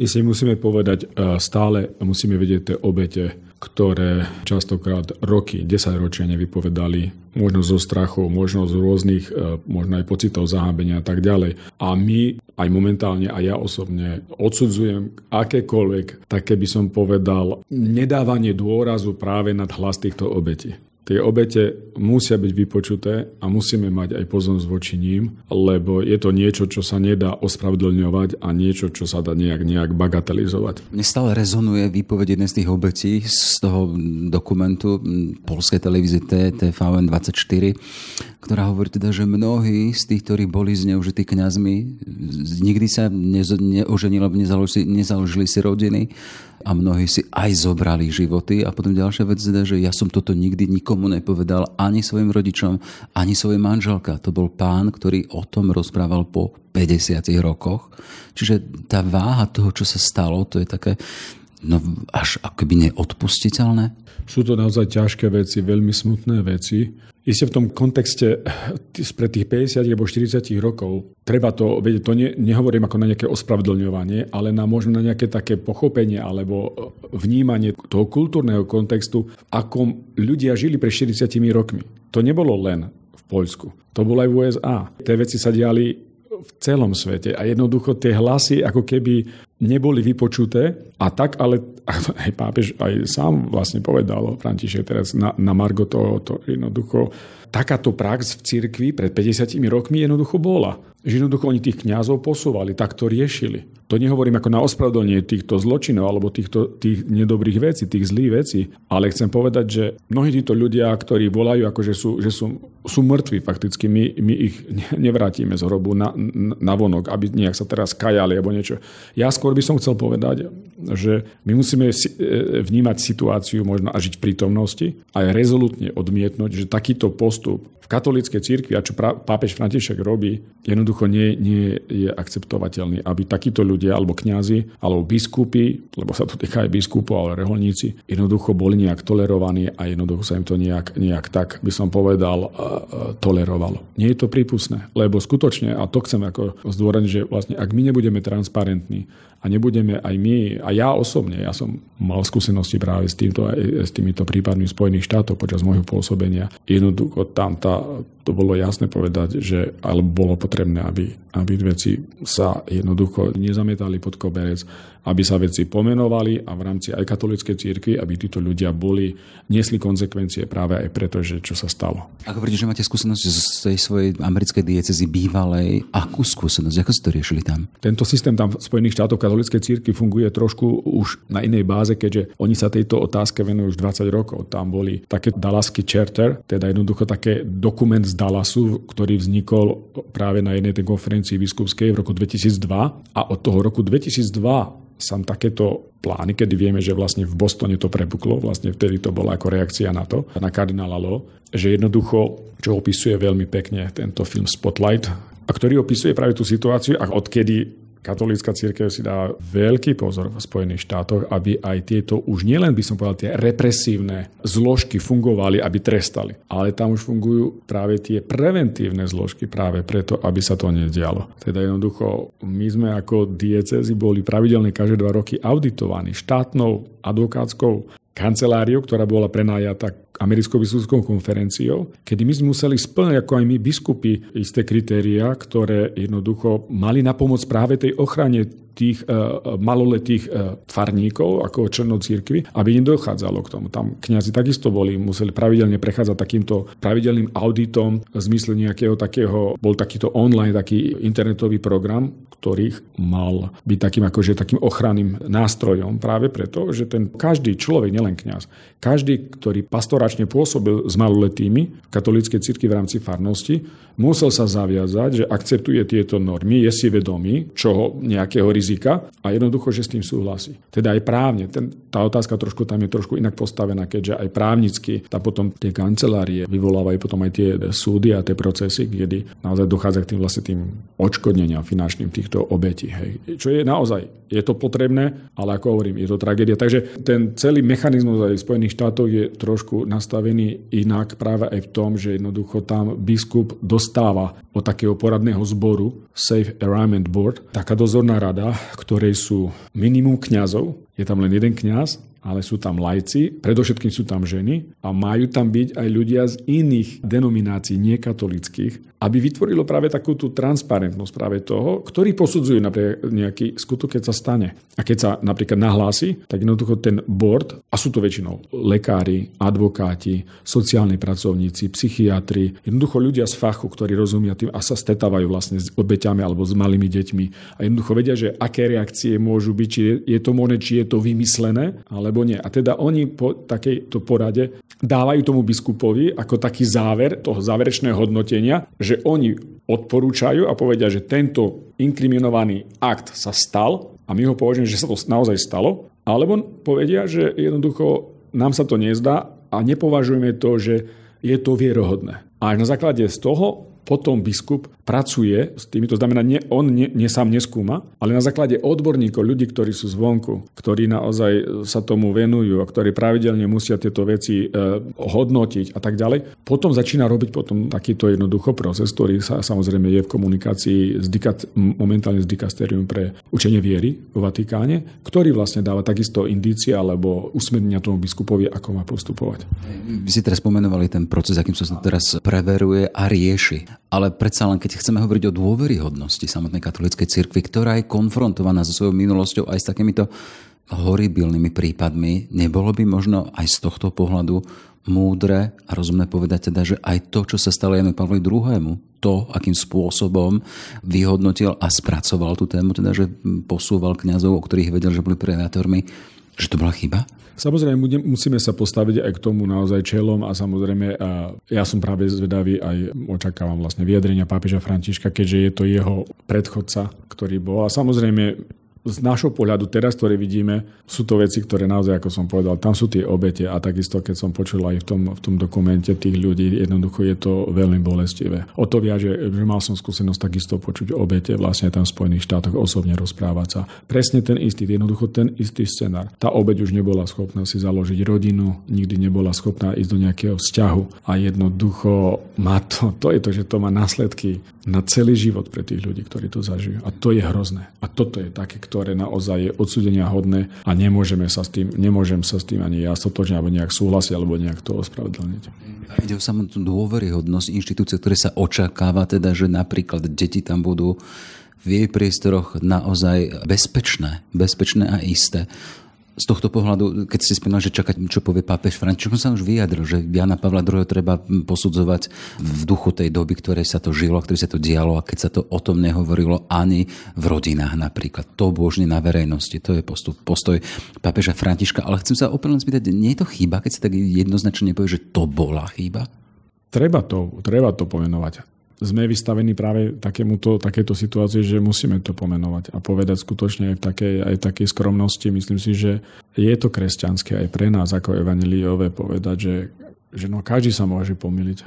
I si musíme povedať, e, stále musíme vidieť tie obete, ktoré častokrát roky, 10 ročia nevypovedali, možno zo strachu, možno z rôznych, e, možno aj pocitov zahábenia a tak ďalej. A my aj momentálne a ja osobne odsudzujem akékoľvek, také by som povedal, nedávanie dôrazu práve nad hlas týchto obetí. Tie obete musia byť vypočuté a musíme mať aj pozornosť voči ním, lebo je to niečo, čo sa nedá ospravedlňovať a niečo, čo sa dá nejak, nejak bagatelizovať. Mne stále rezonuje výpoveď jednej z tých obetí z toho dokumentu polskej televízie TVN 24, ktorá hovorí teda, že mnohí z tých, ktorí boli zneužití kňazmi, nikdy sa neoženili, nezaložili, nezaložili si rodiny, a mnohí si aj zobrali životy. A potom ďalšia vec je, že ja som toto nikdy nikomu nepovedal ani svojim rodičom, ani svojej manželka. To bol pán, ktorý o tom rozprával po 50 rokoch. Čiže tá váha toho, čo sa stalo, to je také no, až akoby neodpustiteľné? Sú to naozaj ťažké veci, veľmi smutné veci. Isté v tom kontexte spred tých 50 alebo 40 rokov treba to vedieť, to ne, nehovorím ako na nejaké ospravedlňovanie, ale na možno na nejaké také pochopenie alebo vnímanie toho kultúrneho kontextu, v akom ľudia žili pred 40 rokmi. To nebolo len v Poľsku, to bolo aj v USA. Tie veci sa diali v celom svete a jednoducho tie hlasy ako keby neboli vypočuté a tak, ale aj pápež aj sám vlastne povedal, František teraz na, na Margo toho, to jednoducho, takáto prax v cirkvi pred 50 rokmi jednoducho bola. Že jednoducho oni tých kňazov posúvali, tak to riešili. To nehovorím ako na ospravedlnenie týchto zločinov alebo týchto, tých nedobrých vecí, tých zlých vecí, ale chcem povedať, že mnohí títo ľudia, ktorí volajú, ako že sú, že sú, sú mŕtvi fakticky, my, my ich nevrátime z hrobu na, na vonok, aby nejak sa teraz kajali alebo niečo. Ja skôr by som chcel povedať, že my musíme e, vnímať situáciu možno a žiť v prítomnosti a rezolutne odmietnúť, že takýto postup v katolíckej cirkvi a čo pápež František robí, jednoducho nie, nie je akceptovateľný, aby takíto ľudia, alebo kňazi, alebo biskupy, lebo sa to týka aj biskupov, ale reholníci, jednoducho boli nejak tolerovaní a jednoducho sa im to nejak, nejak tak, by som povedal, tolerovalo. Nie je to prípustné, lebo skutočne, a to chcem ako zdôrazniť, že vlastne ak my nebudeme transparentní a nebudeme aj my, a ja osobne, ja som mal skúsenosti práve s, týmto, s týmito prípadmi Spojených štátov počas môjho pôsobenia. Jednoducho tam tá, to bolo jasné povedať, že ale bolo potrebné, aby, aby veci sa jednoducho nezamietali pod koberec, aby sa veci pomenovali a v rámci aj katolíckej cirkvi, aby títo ľudia boli, niesli konsekvencie práve aj preto, že čo sa stalo. Ako hovoríte, že máte skúsenosť z tej svojej americkej diecezy bývalej, akú skúsenosť, ako ste to riešili tam? Tento systém tam v Spojených štátoch katolíckej cirkvi funguje trošku už na inej báze, keďže oni sa tejto otázke venujú už 20 rokov. Tam boli také Dallasky charter, teda jednoducho také dokument z Dallasu, ktorý vznikol práve na jednej tej konferencii biskupskej v roku 2002 a od toho roku 2002 sam takéto plány, kedy vieme, že vlastne v Bostone to prepuklo, vlastne vtedy to bola ako reakcia na to, na kardinála Lo, že jednoducho, čo opisuje veľmi pekne tento film Spotlight, a ktorý opisuje práve tú situáciu a odkedy katolícka církev si dá veľký pozor v Spojených štátoch, aby aj tieto už nielen by som povedal tie represívne zložky fungovali, aby trestali, ale tam už fungujú práve tie preventívne zložky práve preto, aby sa to nedialo. Teda jednoducho my sme ako diecezy boli pravidelne každé dva roky auditovaní štátnou advokátskou kanceláriou, ktorá bola prenajatá americkou biskupskou konferenciou, kedy my sme museli splňať ako aj my biskupy isté kritériá, ktoré jednoducho mali na pomoc práve tej ochrane tých uh, maloletých farníkov ako členov církvy, aby nedochádzalo k tomu. Tam kňazi takisto boli, museli pravidelne prechádzať takýmto pravidelným auditom v zmysle nejakého takého, bol takýto online, taký internetový program, ktorý mal byť takým akože takým ochranným nástrojom práve preto, že ten každý človek, nielen kňaz, každý, ktorý pastoračne pôsobil s maloletými v katolíckej cirkvi v rámci farnosti, musel sa zaviazať, že akceptuje tieto normy, je si vedomý čoho nejakého rizika a jednoducho, že s tým súhlasí. Teda aj právne. Ten, tá otázka trošku tam je trošku inak postavená, keďže aj právnicky tam potom tie kancelárie vyvolávajú potom aj tie súdy a tie procesy, kedy naozaj dochádza k tým vlastne tým odškodneniam finančným týchto obetí. Hej. Čo je naozaj, je to potrebné, ale ako hovorím, je to tragédia. Takže ten celý mechanizmus aj v Spojených štátoch je trošku nastavený inak práve aj v tom, že jednoducho tam biskup dos dostáva od takého poradného zboru Safe Environment Board, taká dozorná rada, ktorej sú minimum kňazov, je tam len jeden kňaz ale sú tam lajci, predovšetkým sú tam ženy a majú tam byť aj ľudia z iných denominácií, nekatolických, aby vytvorilo práve takú tú transparentnosť práve toho, ktorí posudzujú napríklad nejaký skutok, keď sa stane. A keď sa napríklad nahlási, tak jednoducho ten board, a sú to väčšinou lekári, advokáti, sociálni pracovníci, psychiatri, jednoducho ľudia z fachu, ktorí rozumia tým a sa stetávajú vlastne s obeťami alebo s malými deťmi a jednoducho vedia, že aké reakcie môžu byť, či je, to možné, či je to vymyslené, alebo nie. A teda oni po takejto porade dávajú tomu biskupovi ako taký záver toho záverečného hodnotenia, že oni odporúčajú a povedia, že tento inkriminovaný akt sa stal a my ho považujeme, že sa to naozaj stalo Alebo povedia, že jednoducho nám sa to nezdá a nepovažujeme to, že je to vierohodné. A na základe z toho potom biskup pracuje s tými, to znamená, nie, on nie, nie sám neskúma, ale na základe odborníkov, ľudí, ktorí sú zvonku, ktorí naozaj sa tomu venujú a ktorí pravidelne musia tieto veci e, hodnotiť a tak ďalej, potom začína robiť potom takýto jednoducho proces, ktorý sa samozrejme je v komunikácii s dikat, momentálne s dikasterium pre učenie viery v Vatikáne, ktorý vlastne dáva takisto indície alebo usmernenia tomu biskupovi, ako má postupovať. Vy si teraz spomenovali ten proces, akým sa teraz preveruje a rieši ale predsa len keď chceme hovoriť o dôveryhodnosti samotnej katolíckej cirkvi, ktorá je konfrontovaná so svojou minulosťou aj s takýmito horibilnými prípadmi, nebolo by možno aj z tohto pohľadu múdre a rozumné povedať teda, že aj to, čo sa stalo Janu Pavlovi II., to, akým spôsobom vyhodnotil a spracoval tú tému, teda, že posúval kňazov, o ktorých vedel, že boli predátormi, že to bola chyba? Samozrejme, musíme sa postaviť aj k tomu naozaj čelom a samozrejme ja som práve zvedavý aj očakávam vlastne vyjadrenia pápeža Františka, keďže je to jeho predchodca, ktorý bol. A samozrejme z našho pohľadu teraz, ktoré vidíme, sú to veci, ktoré naozaj, ako som povedal, tam sú tie obete a takisto, keď som počul aj v tom, v tom dokumente tých ľudí, jednoducho je to veľmi bolestivé. O to viac, že, že mal som skúsenosť takisto počuť obete vlastne tam v Spojených štátoch osobne rozprávať sa. Presne ten istý, jednoducho ten istý scenár. Tá obeť už nebola schopná si založiť rodinu, nikdy nebola schopná ísť do nejakého vzťahu a jednoducho má to, to je to, že to má následky na celý život pre tých ľudí, ktorí to zažijú. A to je hrozné. A toto je také, ktoré naozaj je odsudenia hodné a nemôžeme sa s tým, nemôžem sa s tým ani ja stotočne alebo nejak súhlasiť alebo nejak to ospravedlniť. Ide o samotnú dôveryhodnosť inštitúcie, ktoré sa očakáva teda, že napríklad deti tam budú v jej priestoroch naozaj bezpečné, bezpečné a isté z tohto pohľadu, keď si spomínal, že čakať, čo povie pápež František, on sa už vyjadril, že Jana Pavla II treba posudzovať v duchu tej doby, ktorej sa to žilo, ktorej sa to dialo a keď sa to o tom nehovorilo ani v rodinách napríklad. To božne na verejnosti, to je postup, postoj pápeža Františka. Ale chcem sa opäť len spýtať, nie je to chyba, keď sa tak jednoznačne nepovie, že to bola chyba? Treba to, treba to pomenovať sme vystavení práve takémuto, takéto situácii, že musíme to pomenovať a povedať skutočne aj v takej, aj v takej skromnosti. Myslím si, že je to kresťanské aj pre nás ako evaneliové povedať, že, že no, každý sa môže pomýliť.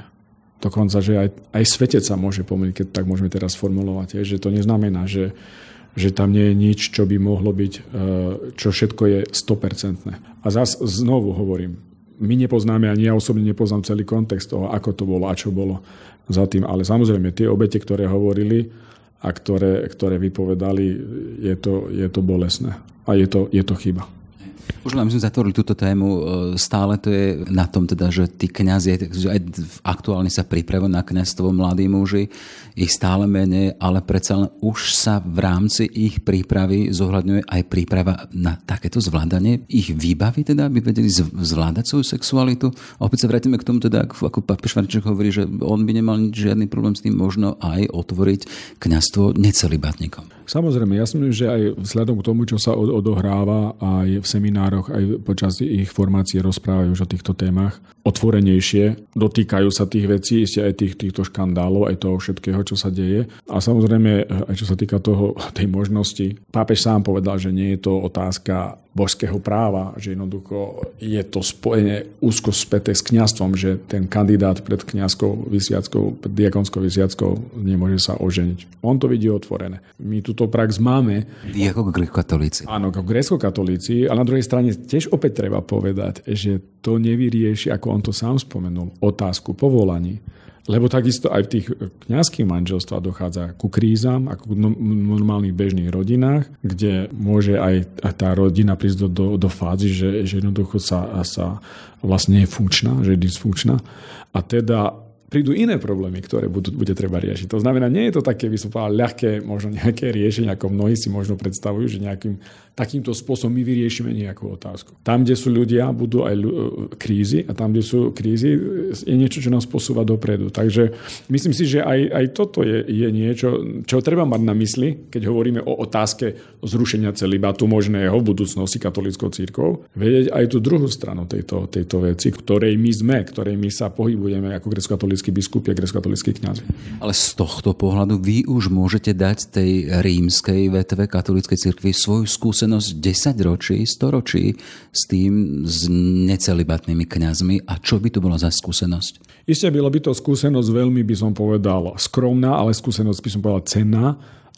Dokonca, že aj, aj svetec sa môže pomýliť, keď tak môžeme teraz formulovať. Je, že to neznamená, že, že tam nie je nič, čo by mohlo byť, e, čo všetko je 100%. A zase znovu hovorím, my nepoznáme, ani ja osobne nepoznám celý kontext toho, ako to bolo a čo bolo za tým. Ale samozrejme, tie obete, ktoré hovorili a ktoré, ktoré vypovedali, je to, je to bolesné. A je to, je to chyba. Už len sme zatvorili túto tému, e, stále to je na tom teda, že tí kniazy, aj aktuálne sa pripravujú na kniazstvo mladí muži, ich stále menej, ale predsa len už sa v rámci ich prípravy zohľadňuje aj príprava na takéto zvládanie ich výbavy, teda, aby vedeli zvládať svoju sexualitu. A opäť sa vrátime k tomu, teda, ako papež František hovorí, že on by nemal žiadny problém s tým možno aj otvoriť kniazstvo necelibatníkom. Samozrejme, ja myslím, že aj vzhľadom k tomu, čo sa odohráva aj v seminároch, aj počas ich formácie rozprávajú už o týchto témach, otvorenejšie, dotýkajú sa tých vecí, ešte aj tých, týchto škandálov, aj toho všetkého, čo sa deje. A samozrejme, aj čo sa týka toho, tej možnosti, pápež sám povedal, že nie je to otázka božského práva, že jednoducho je to spojenie úzko späté s kňastvom, že ten kandidát pred kňazskou vysviackou, pred diakonskou vysviackou nemôže sa oženiť. On to vidí otvorené. My túto prax máme. Ako grécko-katolíci. Áno, ako grécko-katolíci, ale na druhej strane tiež opäť treba povedať, že to nevyrieši, ako on to sám spomenul, otázku povolaní. Lebo takisto aj v tých kňazských manželstvách dochádza ku krízam, ako v normálnych bežných rodinách, kde môže aj, aj tá rodina prísť do, do, do fázy, že, že jednoducho sa, sa vlastne je funkčná, že je dysfunkčná. A teda prídu iné problémy, ktoré budú, bude treba riešiť. To znamená, nie je to také, by som povedal, ľahké, možno nejaké riešenie, ako mnohí si možno predstavujú, že nejakým takýmto spôsobom my vyriešime nejakú otázku. Tam, kde sú ľudia, budú aj krízy a tam, kde sú krízy, je niečo, čo nás posúva dopredu. Takže myslím si, že aj, aj toto je, je niečo, čo treba mať na mysli, keď hovoríme o otázke zrušenia celibatu možného v budúcnosti katolickou církou. Vedieť aj tú druhú stranu tejto, tejto veci, ktorej my sme, ktorej my sa pohybujeme ako grecko grecko-katolícky biskupy a grecko-katolícky kňazi. Ale z tohto pohľadu vy už môžete dať tej rímskej vetve katolíckej cirkvi svoju skúsenosť 10 ročí, 100 ročí s tým, s necelibatnými kňazmi a čo by to bola za skúsenosť? Isté bylo by to skúsenosť veľmi, by som povedal, skromná, ale skúsenosť by som povedal cenná,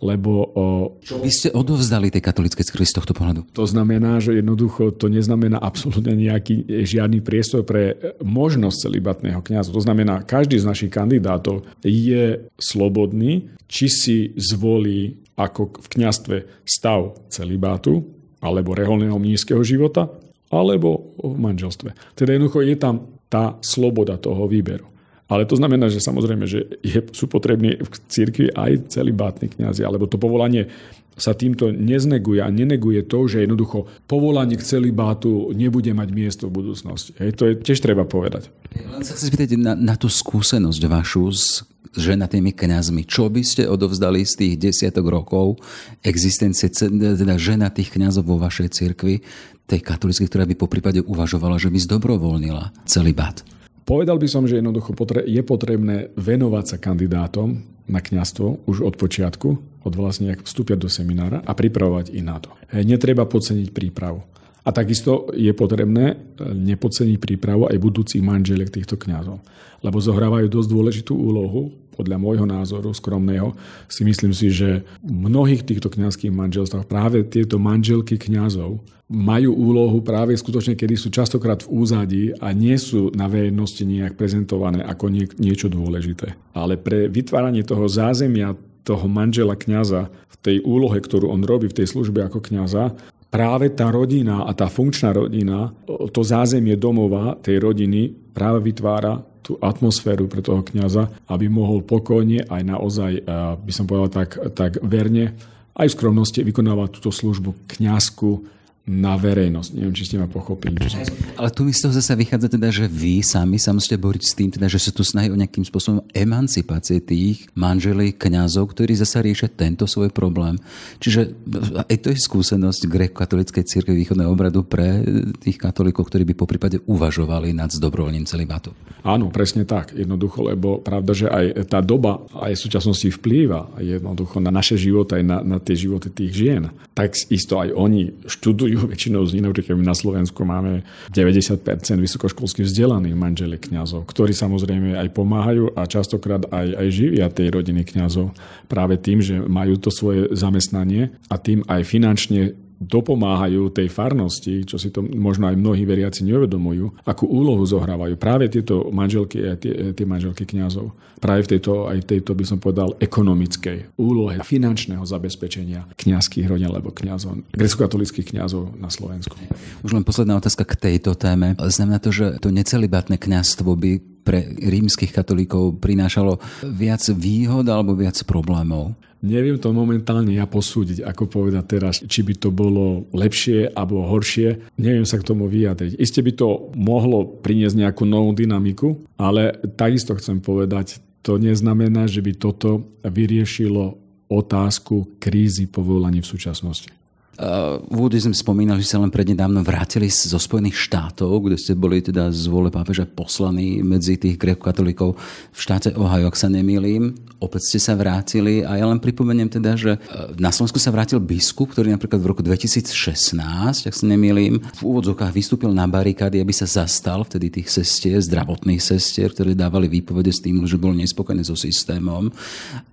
lebo... O, Čo by ste odovzdali tej katolíckej cirkvi z tohto pohľadu? To znamená, že jednoducho to neznamená absolútne nejaký žiadny priestor pre možnosť celibatného kniaza. To znamená, každý z našich kandidátov je slobodný, či si zvolí ako v kniastve stav celibátu alebo reholného mnízkeho života, alebo v manželstve. Teda jednoducho je tam tá sloboda toho výberu. Ale to znamená, že samozrejme, že je, sú potrební v cirkvi aj celibátni kňazi, alebo to povolanie sa týmto nezneguje a neneguje to, že jednoducho povolanie k celibátu nebude mať miesto v budúcnosti. Hej, to je tiež treba povedať. Len sa chcem spýtať na, na tú skúsenosť vašu s ženatými kňazmi. Čo by ste odovzdali z tých desiatok rokov existencie teda ženatých kňazov vo vašej cirkvi, tej katolíckej, ktorá by po prípade uvažovala, že by zdobrovoľnila celibát? Povedal by som, že jednoducho je potrebné venovať sa kandidátom na kňastvo už od počiatku, od vlastne, ak vstúpia do seminára a pripravovať ich na to. Netreba podceniť prípravu. A takisto je potrebné e, nepodceniť prípravu aj budúcich manželiek týchto kňazov, lebo zohrávajú dosť dôležitú úlohu, podľa môjho názoru skromného, si myslím si, že v mnohých týchto kňazských manželstvách práve tieto manželky kňazov majú úlohu práve skutočne, kedy sú častokrát v úzadí a nie sú na verejnosti nejak prezentované ako nie, niečo dôležité. Ale pre vytváranie toho zázemia toho manžela kňaza v tej úlohe, ktorú on robí v tej službe ako kňaza, práve tá rodina a tá funkčná rodina, to zázemie domova tej rodiny práve vytvára tú atmosféru pre toho kňaza, aby mohol pokojne aj naozaj, eh, by som povedal tak, tak verne, aj v skromnosti vykonávať túto službu kňazku na verejnosť. Neviem, či ste ma pochopili. Ale tu mi z toho zase vychádza teda, že vy sami sa musíte boriť s tým, teda, že sa tu snahy o nejakým spôsobom emancipácie tých manželí, kňazov, ktorí zase riešia tento svoj problém. Čiže aj to je skúsenosť gréko-katolíckej církve východného obradu pre tých katolíkov, ktorí by po prípade uvažovali nad dobrovoľným celibátu. Áno, presne tak. Jednoducho, lebo pravda, že aj tá doba aj v súčasnosti vplýva jednoducho na naše životy, aj na, na tie životy tých žien. Tak isto aj oni študujú študujú väčšinou z iných, napríklad na Slovensku máme 90% vysokoškolských vzdelaných manželí kňazov, ktorí samozrejme aj pomáhajú a častokrát aj, aj živia tej rodiny kňazov práve tým, že majú to svoje zamestnanie a tým aj finančne dopomáhajú tej farnosti, čo si to možno aj mnohí veriaci neuvedomujú, akú úlohu zohrávajú práve tieto manželky a tie, tie manželky kňazov. Práve v tejto, aj tejto, by som povedal, ekonomickej úlohe finančného zabezpečenia kňazských rodín alebo kňazov, grecko-katolických kňazov na Slovensku. Už len posledná otázka k tejto téme. Znamená to, že to necelibatné kňazstvo by pre rímskych katolíkov prinášalo viac výhod alebo viac problémov? Neviem to momentálne ja posúdiť, ako povedať teraz, či by to bolo lepšie alebo horšie. Neviem sa k tomu vyjadriť. Isté by to mohlo priniesť nejakú novú dynamiku, ale takisto chcem povedať, to neznamená, že by toto vyriešilo otázku krízy povolaní v súčasnosti. Uh, v úvode sme spomínali, že sa len prednedávno vrátili zo Spojených štátov, kde ste boli teda z vôle pápeža poslaní medzi tých grekokatolíkov v štáte Ohio, ak sa nemýlim. Opäť ste sa vrátili a ja len pripomeniem teda, že na Slovensku sa vrátil biskup, ktorý napríklad v roku 2016, ak sa nemýlim, v úvodzokách vystúpil na barikády, aby sa zastal vtedy tých sestier, zdravotných sestier, ktoré dávali výpovede s tým, že bol nespokojný so systémom.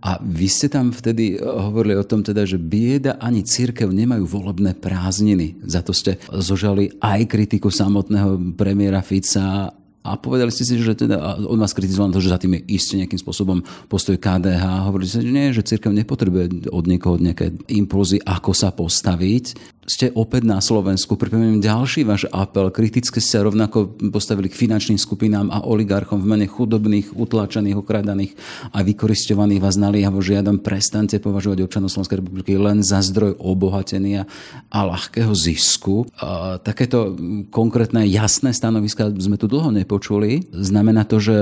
A vy ste tam vtedy hovorili o tom teda, že bieda ani církev nemajú volebné prázdniny. Za to ste zožali aj kritiku samotného premiéra Fica a povedali ste si, že teda, on vás kritizoval to, že za tým je isté nejakým spôsobom postoj KDH. Hovorili ste, že nie, že církev nepotrebuje od niekoho nejaké impulzy, ako sa postaviť ste opäť na Slovensku. Pripomeniem ďalší váš apel. Kriticky ste rovnako postavili k finančným skupinám a oligarchom v mene chudobných, utláčaných, okradaných a vykoristovaných vás naliehavo žiadam, prestante považovať občanov Slovenskej republiky len za zdroj obohatenia a ľahkého zisku. A takéto konkrétne jasné stanoviska sme tu dlho nepočuli. Znamená to, že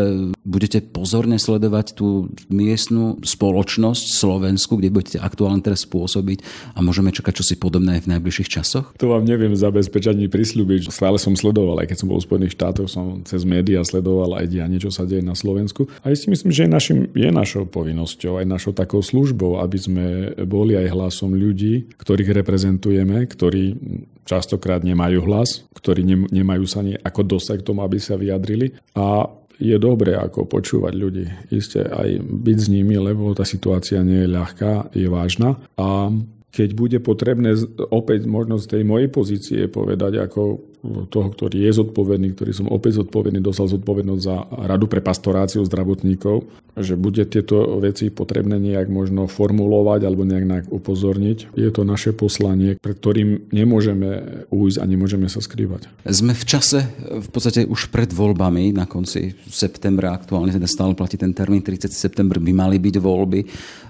budete pozorne sledovať tú miestnu spoločnosť Slovensku, kde budete aktuálne teraz spôsobiť a môžeme čakať čosi podobné v najbližších najbližších časoch? To vám neviem zabezpečať ani prislúbiť. Stále som sledoval, aj keď som bol v Spojených štátoch, som cez médiá sledoval aj dianie, čo sa deje na Slovensku. A ja si myslím, že je, našim, je našou povinnosťou, aj našou takou službou, aby sme boli aj hlasom ľudí, ktorých reprezentujeme, ktorí častokrát nemajú hlas, ktorí nemajú sa ani ako dostať k tomu, aby sa vyjadrili. A je dobré ako počúvať ľudí. Isté aj byť s nimi, lebo tá situácia nie je ľahká, je vážna. A keď bude potrebné opäť možno z tej mojej pozície povedať ako toho, ktorý je zodpovedný, ktorý som opäť zodpovedný, dostal zodpovednosť za Radu pre pastoráciu zdravotníkov, že bude tieto veci potrebné nejak možno formulovať alebo nejak upozorniť. Je to naše poslanie, pred ktorým nemôžeme ujsť a nemôžeme sa skrývať. Sme v čase v podstate už pred voľbami na konci septembra, aktuálne teda stále platí ten termín 30. september, by mali byť voľby.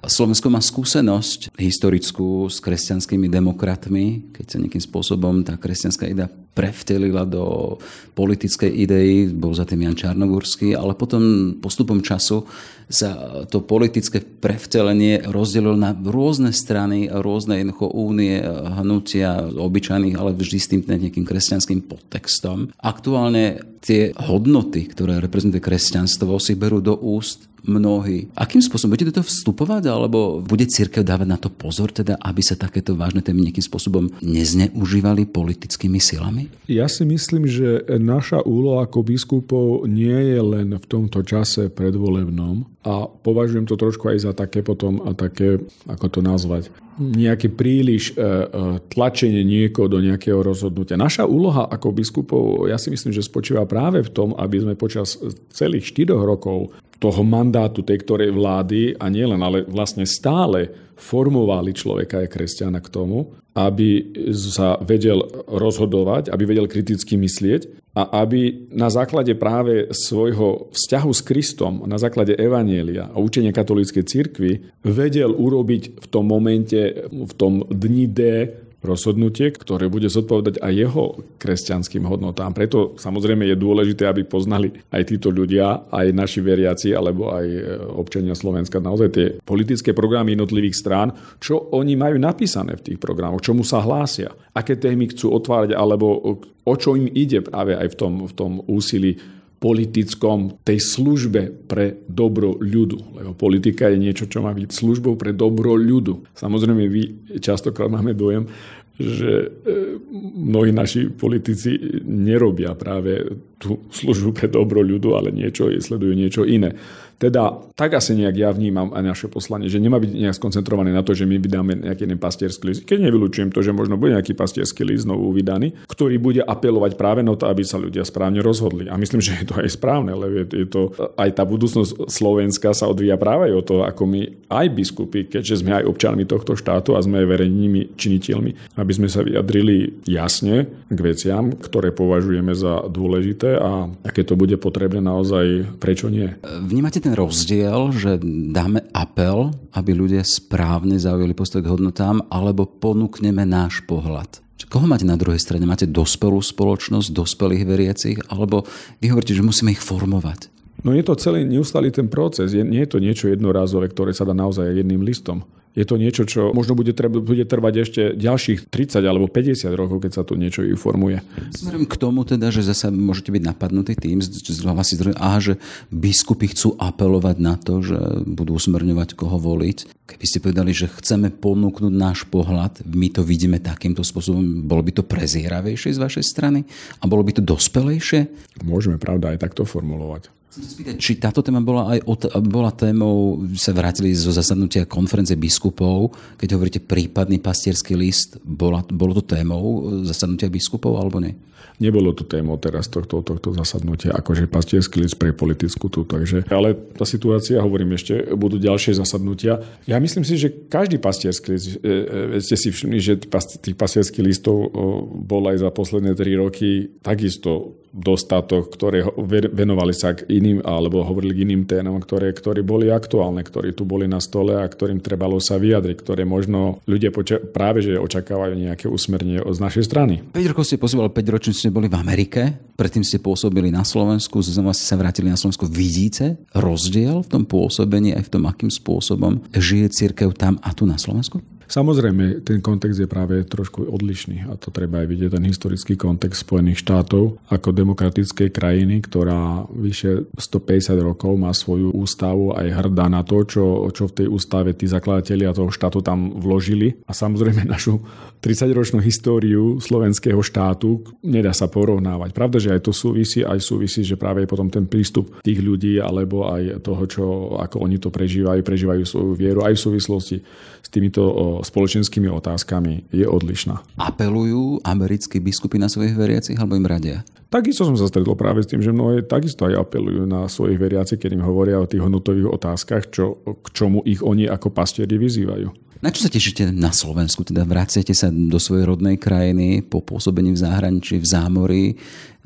Slovensko má skúsenosť historickú s kresťanskými demokratmi, keď sa nejakým spôsobom tá kresťanská idea prevtelila do politickej idei, bol za tým Jan Čarnogurský, ale potom postupom času sa to politické prevtelenie rozdelilo na rôzne strany, rôzne jednoducho únie, hnutia obyčajných, ale vždy s tým nejakým kresťanským podtextom. Aktuálne tie hodnoty, ktoré reprezentuje kresťanstvo, si berú do úst mnohí. Akým spôsobom? Budete do toho vstupovať, alebo bude církev dávať na to pozor, teda, aby sa takéto vážne témy nejakým spôsobom nezneužívali politickými silami? Ja si myslím, že naša úloha ako biskupov nie je len v tomto čase predvolebnom a považujem to trošku aj za také potom a také, ako to nazvať, nejaké príliš e, e, tlačenie niekoho do nejakého rozhodnutia. Naša úloha ako biskupov, ja si myslím, že spočíva práve v tom, aby sme počas celých 4 rokov toho mandátu tej ktorej vlády a nielen, ale vlastne stále formovali človeka aj kresťana k tomu, aby sa vedel rozhodovať, aby vedel kriticky myslieť a aby na základe práve svojho vzťahu s Kristom, na základe Evanielia a učenia katolíckej cirkvi vedel urobiť v tom momente, v tom dni D rozhodnutie, ktoré bude zodpovedať aj jeho kresťanským hodnotám. Preto samozrejme je dôležité, aby poznali aj títo ľudia, aj naši veriaci, alebo aj e, občania Slovenska naozaj tie politické programy jednotlivých strán, čo oni majú napísané v tých programoch, čomu sa hlásia, aké témy chcú otvárať, alebo o čo im ide práve aj v tom, v tom úsilí politickom, tej službe pre dobro ľudu. Lebo politika je niečo, čo má byť službou pre dobro ľudu. Samozrejme, vy častokrát máme dojem, že e, mnohí naši politici nerobia práve tú službu pre dobro ľudu, ale niečo, sledujú niečo iné. Teda tak asi nejak ja vnímam aj naše poslanie, že nemá byť nejak skoncentrované na to, že my vydáme nejaký jeden pastierský list. Keď nevylučujem to, že možno bude nejaký pastierský list znovu vydaný, ktorý bude apelovať práve na to, aby sa ľudia správne rozhodli. A myslím, že je to aj správne, lebo je, je to aj tá budúcnosť Slovenska sa odvíja práve o to, ako my aj biskupy, keďže sme aj občanmi tohto štátu a sme aj verejnými činiteľmi, aby sme sa vyjadrili jasne k veciam, ktoré považujeme za dôležité a aké to bude potrebné naozaj, prečo nie. Vnímate ten rozdiel, že dáme apel, aby ľudia správne zaujali postoj k hodnotám, alebo ponúkneme náš pohľad? Koho máte na druhej strane? Máte dospelú spoločnosť, dospelých veriacich? Alebo vy hovoríte, že musíme ich formovať? No je to celý neustály ten proces. Je, nie je to niečo jednorázové, ktoré sa dá naozaj jedným listom je to niečo, čo možno bude, treba, bude trvať ešte ďalších 30 alebo 50 rokov, keď sa tu niečo informuje. Smerom k tomu teda, že zase môžete byť napadnutí tým, že si aha, že biskupy chcú apelovať na to, že budú usmerňovať, koho voliť. Keby ste povedali, že chceme ponúknuť náš pohľad, my to vidíme takýmto spôsobom, bolo by to prezieravejšie z vašej strany a bolo by to dospelejšie? Môžeme, pravda, aj takto formulovať. Spýtať, či táto téma bola aj bola témou, sa vrátili zo zasadnutia konferencie biskupov, keď hovoríte prípadný pastierský list, bola, bolo to témou zasadnutia biskupov alebo nie? Nebolo to témou teraz tohto, tohto zasadnutia, akože pastierský list pre politickú tu. Takže, ale tá situácia, hovorím ešte, budú ďalšie zasadnutia. Ja myslím si, že každý pastierský list, e, e, ste si všimli, že tých pastierských listov bol aj za posledné tri roky takisto dostatok, ktoré venovali sa k iným alebo hovorili k iným témam, ktoré, ktoré boli aktuálne, ktorí tu boli na stole a ktorým trebalo sa vyjadriť, ktoré možno ľudia poča- práve že očakávajú nejaké usmernenie od našej strany. 5 rokov ste pozývali, 5 ročne ste boli v Amerike, predtým ste pôsobili na Slovensku, znova ste sa vrátili na Slovensku. Vidíte rozdiel v tom pôsobení aj v tom, akým spôsobom žije církev tam a tu na Slovensku? Samozrejme, ten kontext je práve trošku odlišný a to treba aj vidieť, ten historický kontext Spojených štátov ako demokratickej krajiny, ktorá vyše 150 rokov má svoju ústavu a je hrdá na to, čo, čo v tej ústave tí zakladatelia toho štátu tam vložili. A samozrejme našu 30-ročnú históriu slovenského štátu nedá sa porovnávať. Pravda, že aj to súvisí, aj súvisí, že práve potom ten prístup tých ľudí alebo aj toho, čo, ako oni to prežívajú, prežívajú svoju vieru aj v súvislosti s týmito spoločenskými otázkami je odlišná. Apelujú americkí biskupy na svojich veriacich alebo im radia? Takisto som sa stretol práve s tým, že mnohé takisto aj apelujú na svojich veriacich, keď im hovoria o tých hodnotových otázkach, čo, k čomu ich oni ako pastieri vyzývajú. Na čo sa tešíte na Slovensku? Teda vraciate sa do svojej rodnej krajiny po pôsobení v zahraničí, v zámorí.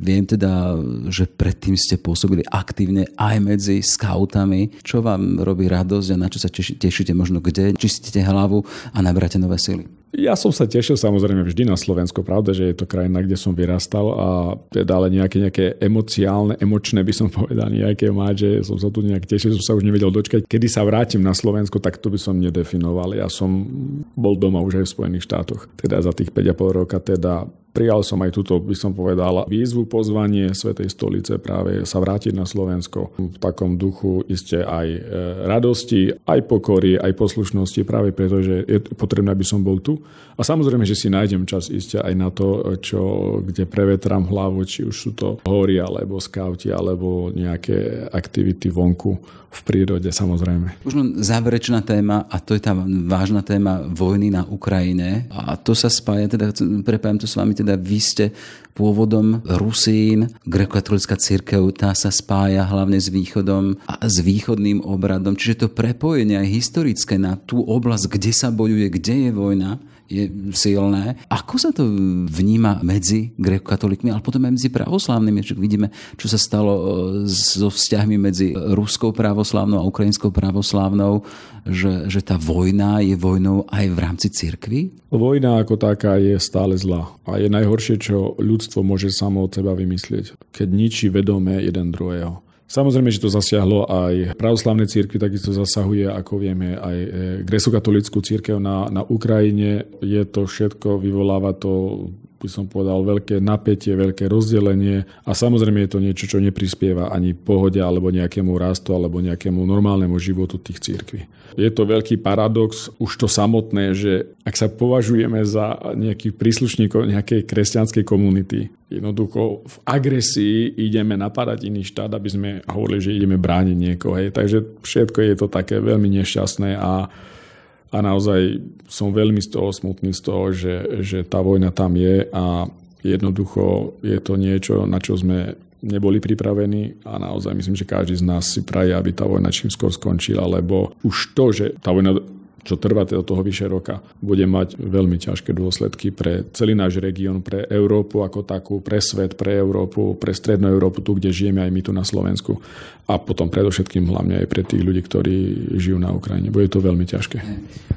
Viem teda, že predtým ste pôsobili aktívne aj medzi skautami. Čo vám robí radosť a na čo sa tešíte možno kde? Čistíte hlavu a nabráte nové sily? Ja som sa tešil samozrejme vždy na Slovensko, pravda, že je to krajina, kde som vyrastal a teda ale nejaké, nejaké emociálne, emočné by som povedal nejaké mať, že som sa tu nejak tešil, som sa už nevedel dočkať. Kedy sa vrátim na Slovensko, tak to by som nedefinoval. Ja som bol doma už aj v Spojených štátoch. Teda za tých 5,5 roka teda Prijal som aj túto, by som povedal, výzvu, pozvanie Svetej stolice práve sa vrátiť na Slovensko. V takom duchu iste aj e, radosti, aj pokory, aj poslušnosti, práve preto, že je potrebné, aby som bol tu. A samozrejme, že si nájdem čas iste aj na to, čo, kde prevetram hlavu, či už sú to hory, alebo skauti, alebo nejaké aktivity vonku v prírode samozrejme. Možno záverečná téma, a to je tá vážna téma vojny na Ukrajine. A to sa spája, teda prepájam to s vami, teda vy ste pôvodom Rusín, grekokatolická církev, tá sa spája hlavne s východom a s východným obradom. Čiže to prepojenie aj historické na tú oblasť, kde sa bojuje, kde je vojna, je silné. Ako sa to vníma medzi grekokatolíkmi, ale potom aj medzi pravoslávnymi? Čiže vidíme, čo sa stalo e, so vzťahmi medzi ruskou pravoslávnou a ukrajinskou pravoslávnou, že, že tá vojna je vojnou aj v rámci cirkvy? Vojna ako taká je stále zlá a je najhoršie, čo ľudstvo môže samo od seba vymyslieť, keď ničí vedomé jeden druhého. Samozrejme, že to zasiahlo aj pravoslavné církvy, takisto zasahuje, ako vieme, aj e, gresokatolickú církev na, na Ukrajine. Je to všetko, vyvoláva to by som povedal, veľké napätie, veľké rozdelenie a samozrejme je to niečo, čo neprispieva ani pohode alebo nejakému rastu alebo nejakému normálnemu životu tých církví. Je to veľký paradox už to samotné, že ak sa považujeme za nejakých príslušníkov nejakej kresťanskej komunity, jednoducho v agresii ideme napadať iný štát, aby sme hovorili, že ideme brániť niekoho. Hej. Takže všetko je to také veľmi nešťastné a a naozaj som veľmi z toho smutný z toho, že, že tá vojna tam je a jednoducho je to niečo, na čo sme neboli pripravení a naozaj myslím, že každý z nás si praje, aby tá vojna čím skôr skončila, lebo už to, že tá vojna čo trvá do toho vyše roka, bude mať veľmi ťažké dôsledky pre celý náš región, pre Európu ako takú, pre svet, pre Európu, pre strednú Európu, tu, kde žijeme aj my tu na Slovensku a potom predovšetkým hlavne aj pre tých ľudí, ktorí žijú na Ukrajine. Bude to veľmi ťažké.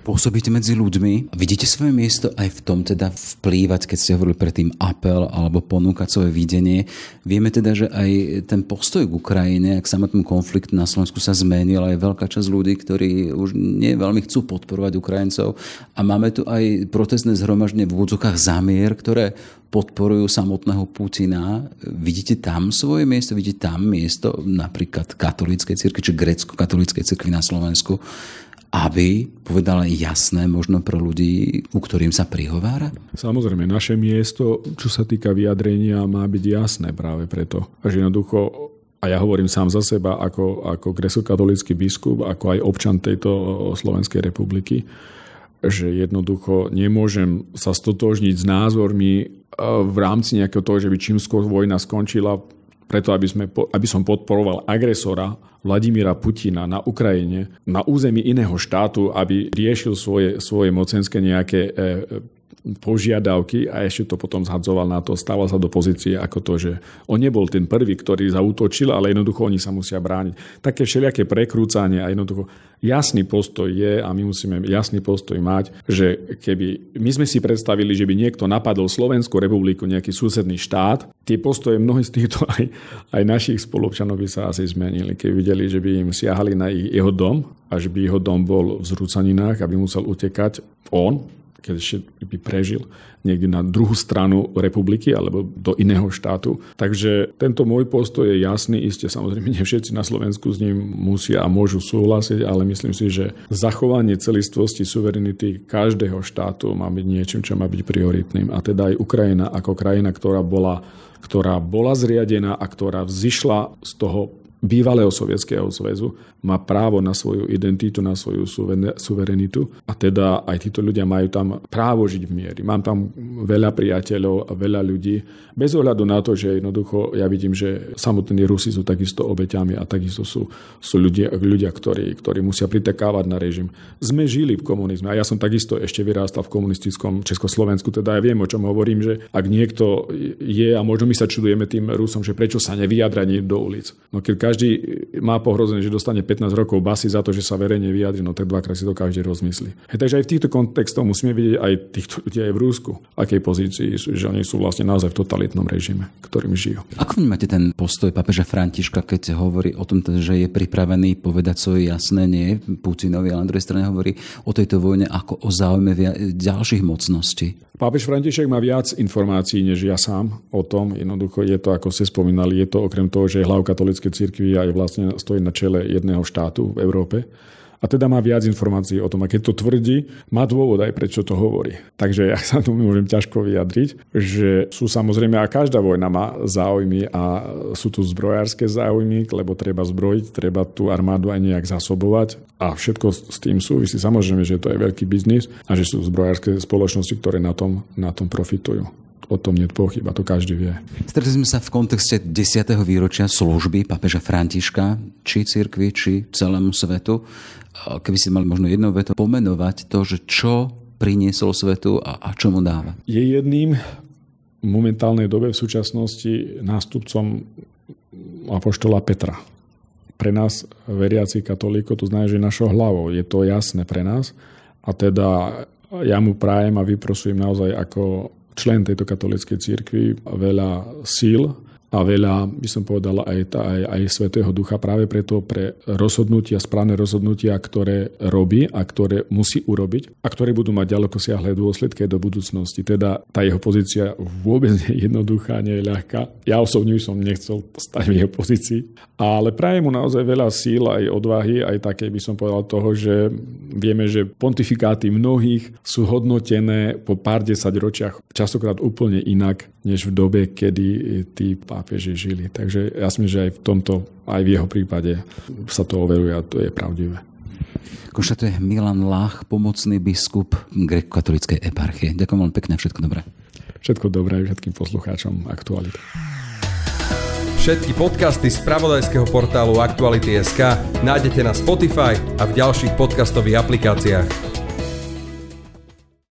Pôsobíte medzi ľuďmi. Vidíte svoje miesto aj v tom teda vplývať, keď ste hovorili predtým apel alebo ponúkať svoje videnie. Vieme teda, že aj ten postoj k Ukrajine, k samotnému konfliktu na Slovensku sa zmenil, je veľká časť ľudí, ktorí už nie veľmi chcú podporovať Ukrajincov. A máme tu aj protestné zhromaždenie v úvodzokách zamier, ktoré podporujú samotného Putina. Vidíte tam svoje miesto? Vidíte tam miesto napríklad katolíckej cirkvi, či grecko-katolíckej cirkvi na Slovensku, aby povedala jasné možno pro ľudí, ku ktorým sa prihovára? Samozrejme, naše miesto, čo sa týka vyjadrenia, má byť jasné práve preto. Že jednoducho a ja hovorím sám za seba ako, ako gresokatolický biskup, ako aj občan tejto Slovenskej republiky, že jednoducho nemôžem sa stotožniť s názormi e, v rámci nejakého toho, že by čím skôr vojna skončila, preto aby, sme, aby som podporoval agresora Vladimíra Putina na Ukrajine, na území iného štátu, aby riešil svoje, svoje mocenské nejaké e, požiadavky a ešte to potom zhadzoval na to, stával sa do pozície ako to, že on nebol ten prvý, ktorý zautočil, ale jednoducho oni sa musia brániť. Také všelijaké prekrúcanie a jednoducho jasný postoj je a my musíme jasný postoj mať, že keby my sme si predstavili, že by niekto napadol Slovenskú republiku, nejaký susedný štát, tie postoje mnohí z týchto aj, aj našich spolupčanov by sa asi zmenili, keď videli, že by im siahali na ich, jeho dom a že by jeho dom bol v zrúcaninách, aby musel utekať on, keď ešte by prežil niekde na druhú stranu republiky alebo do iného štátu. Takže tento môj postoj je jasný. Isté samozrejme, nie všetci na Slovensku s ním musia a môžu súhlasiť, ale myslím si, že zachovanie celistvosti suverenity každého štátu má byť niečím, čo má byť prioritným. A teda aj Ukrajina ako krajina, ktorá bola ktorá bola zriadená a ktorá vzýšla z toho bývalého sovietského zväzu má právo na svoju identitu, na svoju suverenitu a teda aj títo ľudia majú tam právo žiť v miery. Mám tam veľa priateľov a veľa ľudí, bez ohľadu na to, že jednoducho ja vidím, že samotní Rusi sú takisto obeťami a takisto sú, sú ľudia, ľudia ktorí, ktorí musia pritekávať na režim. Sme žili v komunizme a ja som takisto ešte vyrástal v komunistickom Československu, teda ja viem, o čom hovorím, že ak niekto je a možno my sa čudujeme tým Rusom, že prečo sa nevyjadra do ulic. No keď každý má pohrozené, že dostane 15 rokov basy za to, že sa verejne vyjadri, no tak dvakrát si to každý rozmyslí. Hej, takže aj v týchto kontextoch musíme vidieť aj týchto ľudí aj v Rúsku, akej pozícii sú, že oni sú vlastne naozaj v totalitnom režime, ktorým žijú. Ako vnímate ten postoj papeža Františka, keď hovorí o tom, že je pripravený povedať svoje jasné nie Putinovi, ale na druhej strane hovorí o tejto vojne ako o záujme ďalších mocností? Pápež František má viac informácií než ja sám o tom. Jednoducho je to, ako ste spomínali, je to okrem toho, že je hlav katolíckej cirkvi a je vlastne stojí na čele jedného štátu v Európe a teda má viac informácií o tom. A keď to tvrdí, má dôvod aj prečo to hovorí. Takže ja sa tu môžem ťažko vyjadriť, že sú samozrejme a každá vojna má záujmy a sú tu zbrojárske záujmy, lebo treba zbrojiť, treba tú armádu aj nejak zasobovať a všetko s tým súvisí. Samozrejme, že to je veľký biznis a že sú zbrojárske spoločnosti, ktoré na tom, na tom profitujú o tom nie pochyba, to každý vie. Stretli sme sa v kontexte 10. výročia služby papeža Františka, či cirkvi, či celému svetu. Keby si mali možno jednou vetou pomenovať to, že čo priniesol svetu a, a čo mu dáva. Je jedným v momentálnej dobe v súčasnosti nástupcom apoštola Petra. Pre nás, veriaci katolíkov, to znamená, že našou hlavou. Je to jasné pre nás. A teda ja mu prajem a vyprosujem naozaj ako člen tejto katolíckej církvy veľa síl a veľa, by som povedal, aj, aj, aj Svetého Ducha práve preto pre rozhodnutia, správne rozhodnutia, ktoré robí a ktoré musí urobiť a ktoré budú mať ďaleko siahle dôsledky do budúcnosti. Teda tá jeho pozícia vôbec nie je jednoduchá, nie je ľahká. Ja osobne som nechcel stať v jeho pozícii, ale prajem mu naozaj veľa síl aj odvahy, aj také by som povedal toho, že vieme, že pontifikáty mnohých sú hodnotené po pár desať ročiach častokrát úplne inak, než v dobe, kedy tí pápeži žili. Takže ja myslím, že aj v tomto, aj v jeho prípade sa to overuje a to je pravdivé. Konštatuje Milan Lach, pomocný biskup grekokatolíckej eparchie. Ďakujem veľmi pekne, všetko dobré. Všetko dobré všetkým poslucháčom Aktuality. Všetky podcasty z pravodajského portálu Aktuality.sk nájdete na Spotify a v ďalších podcastových aplikáciách.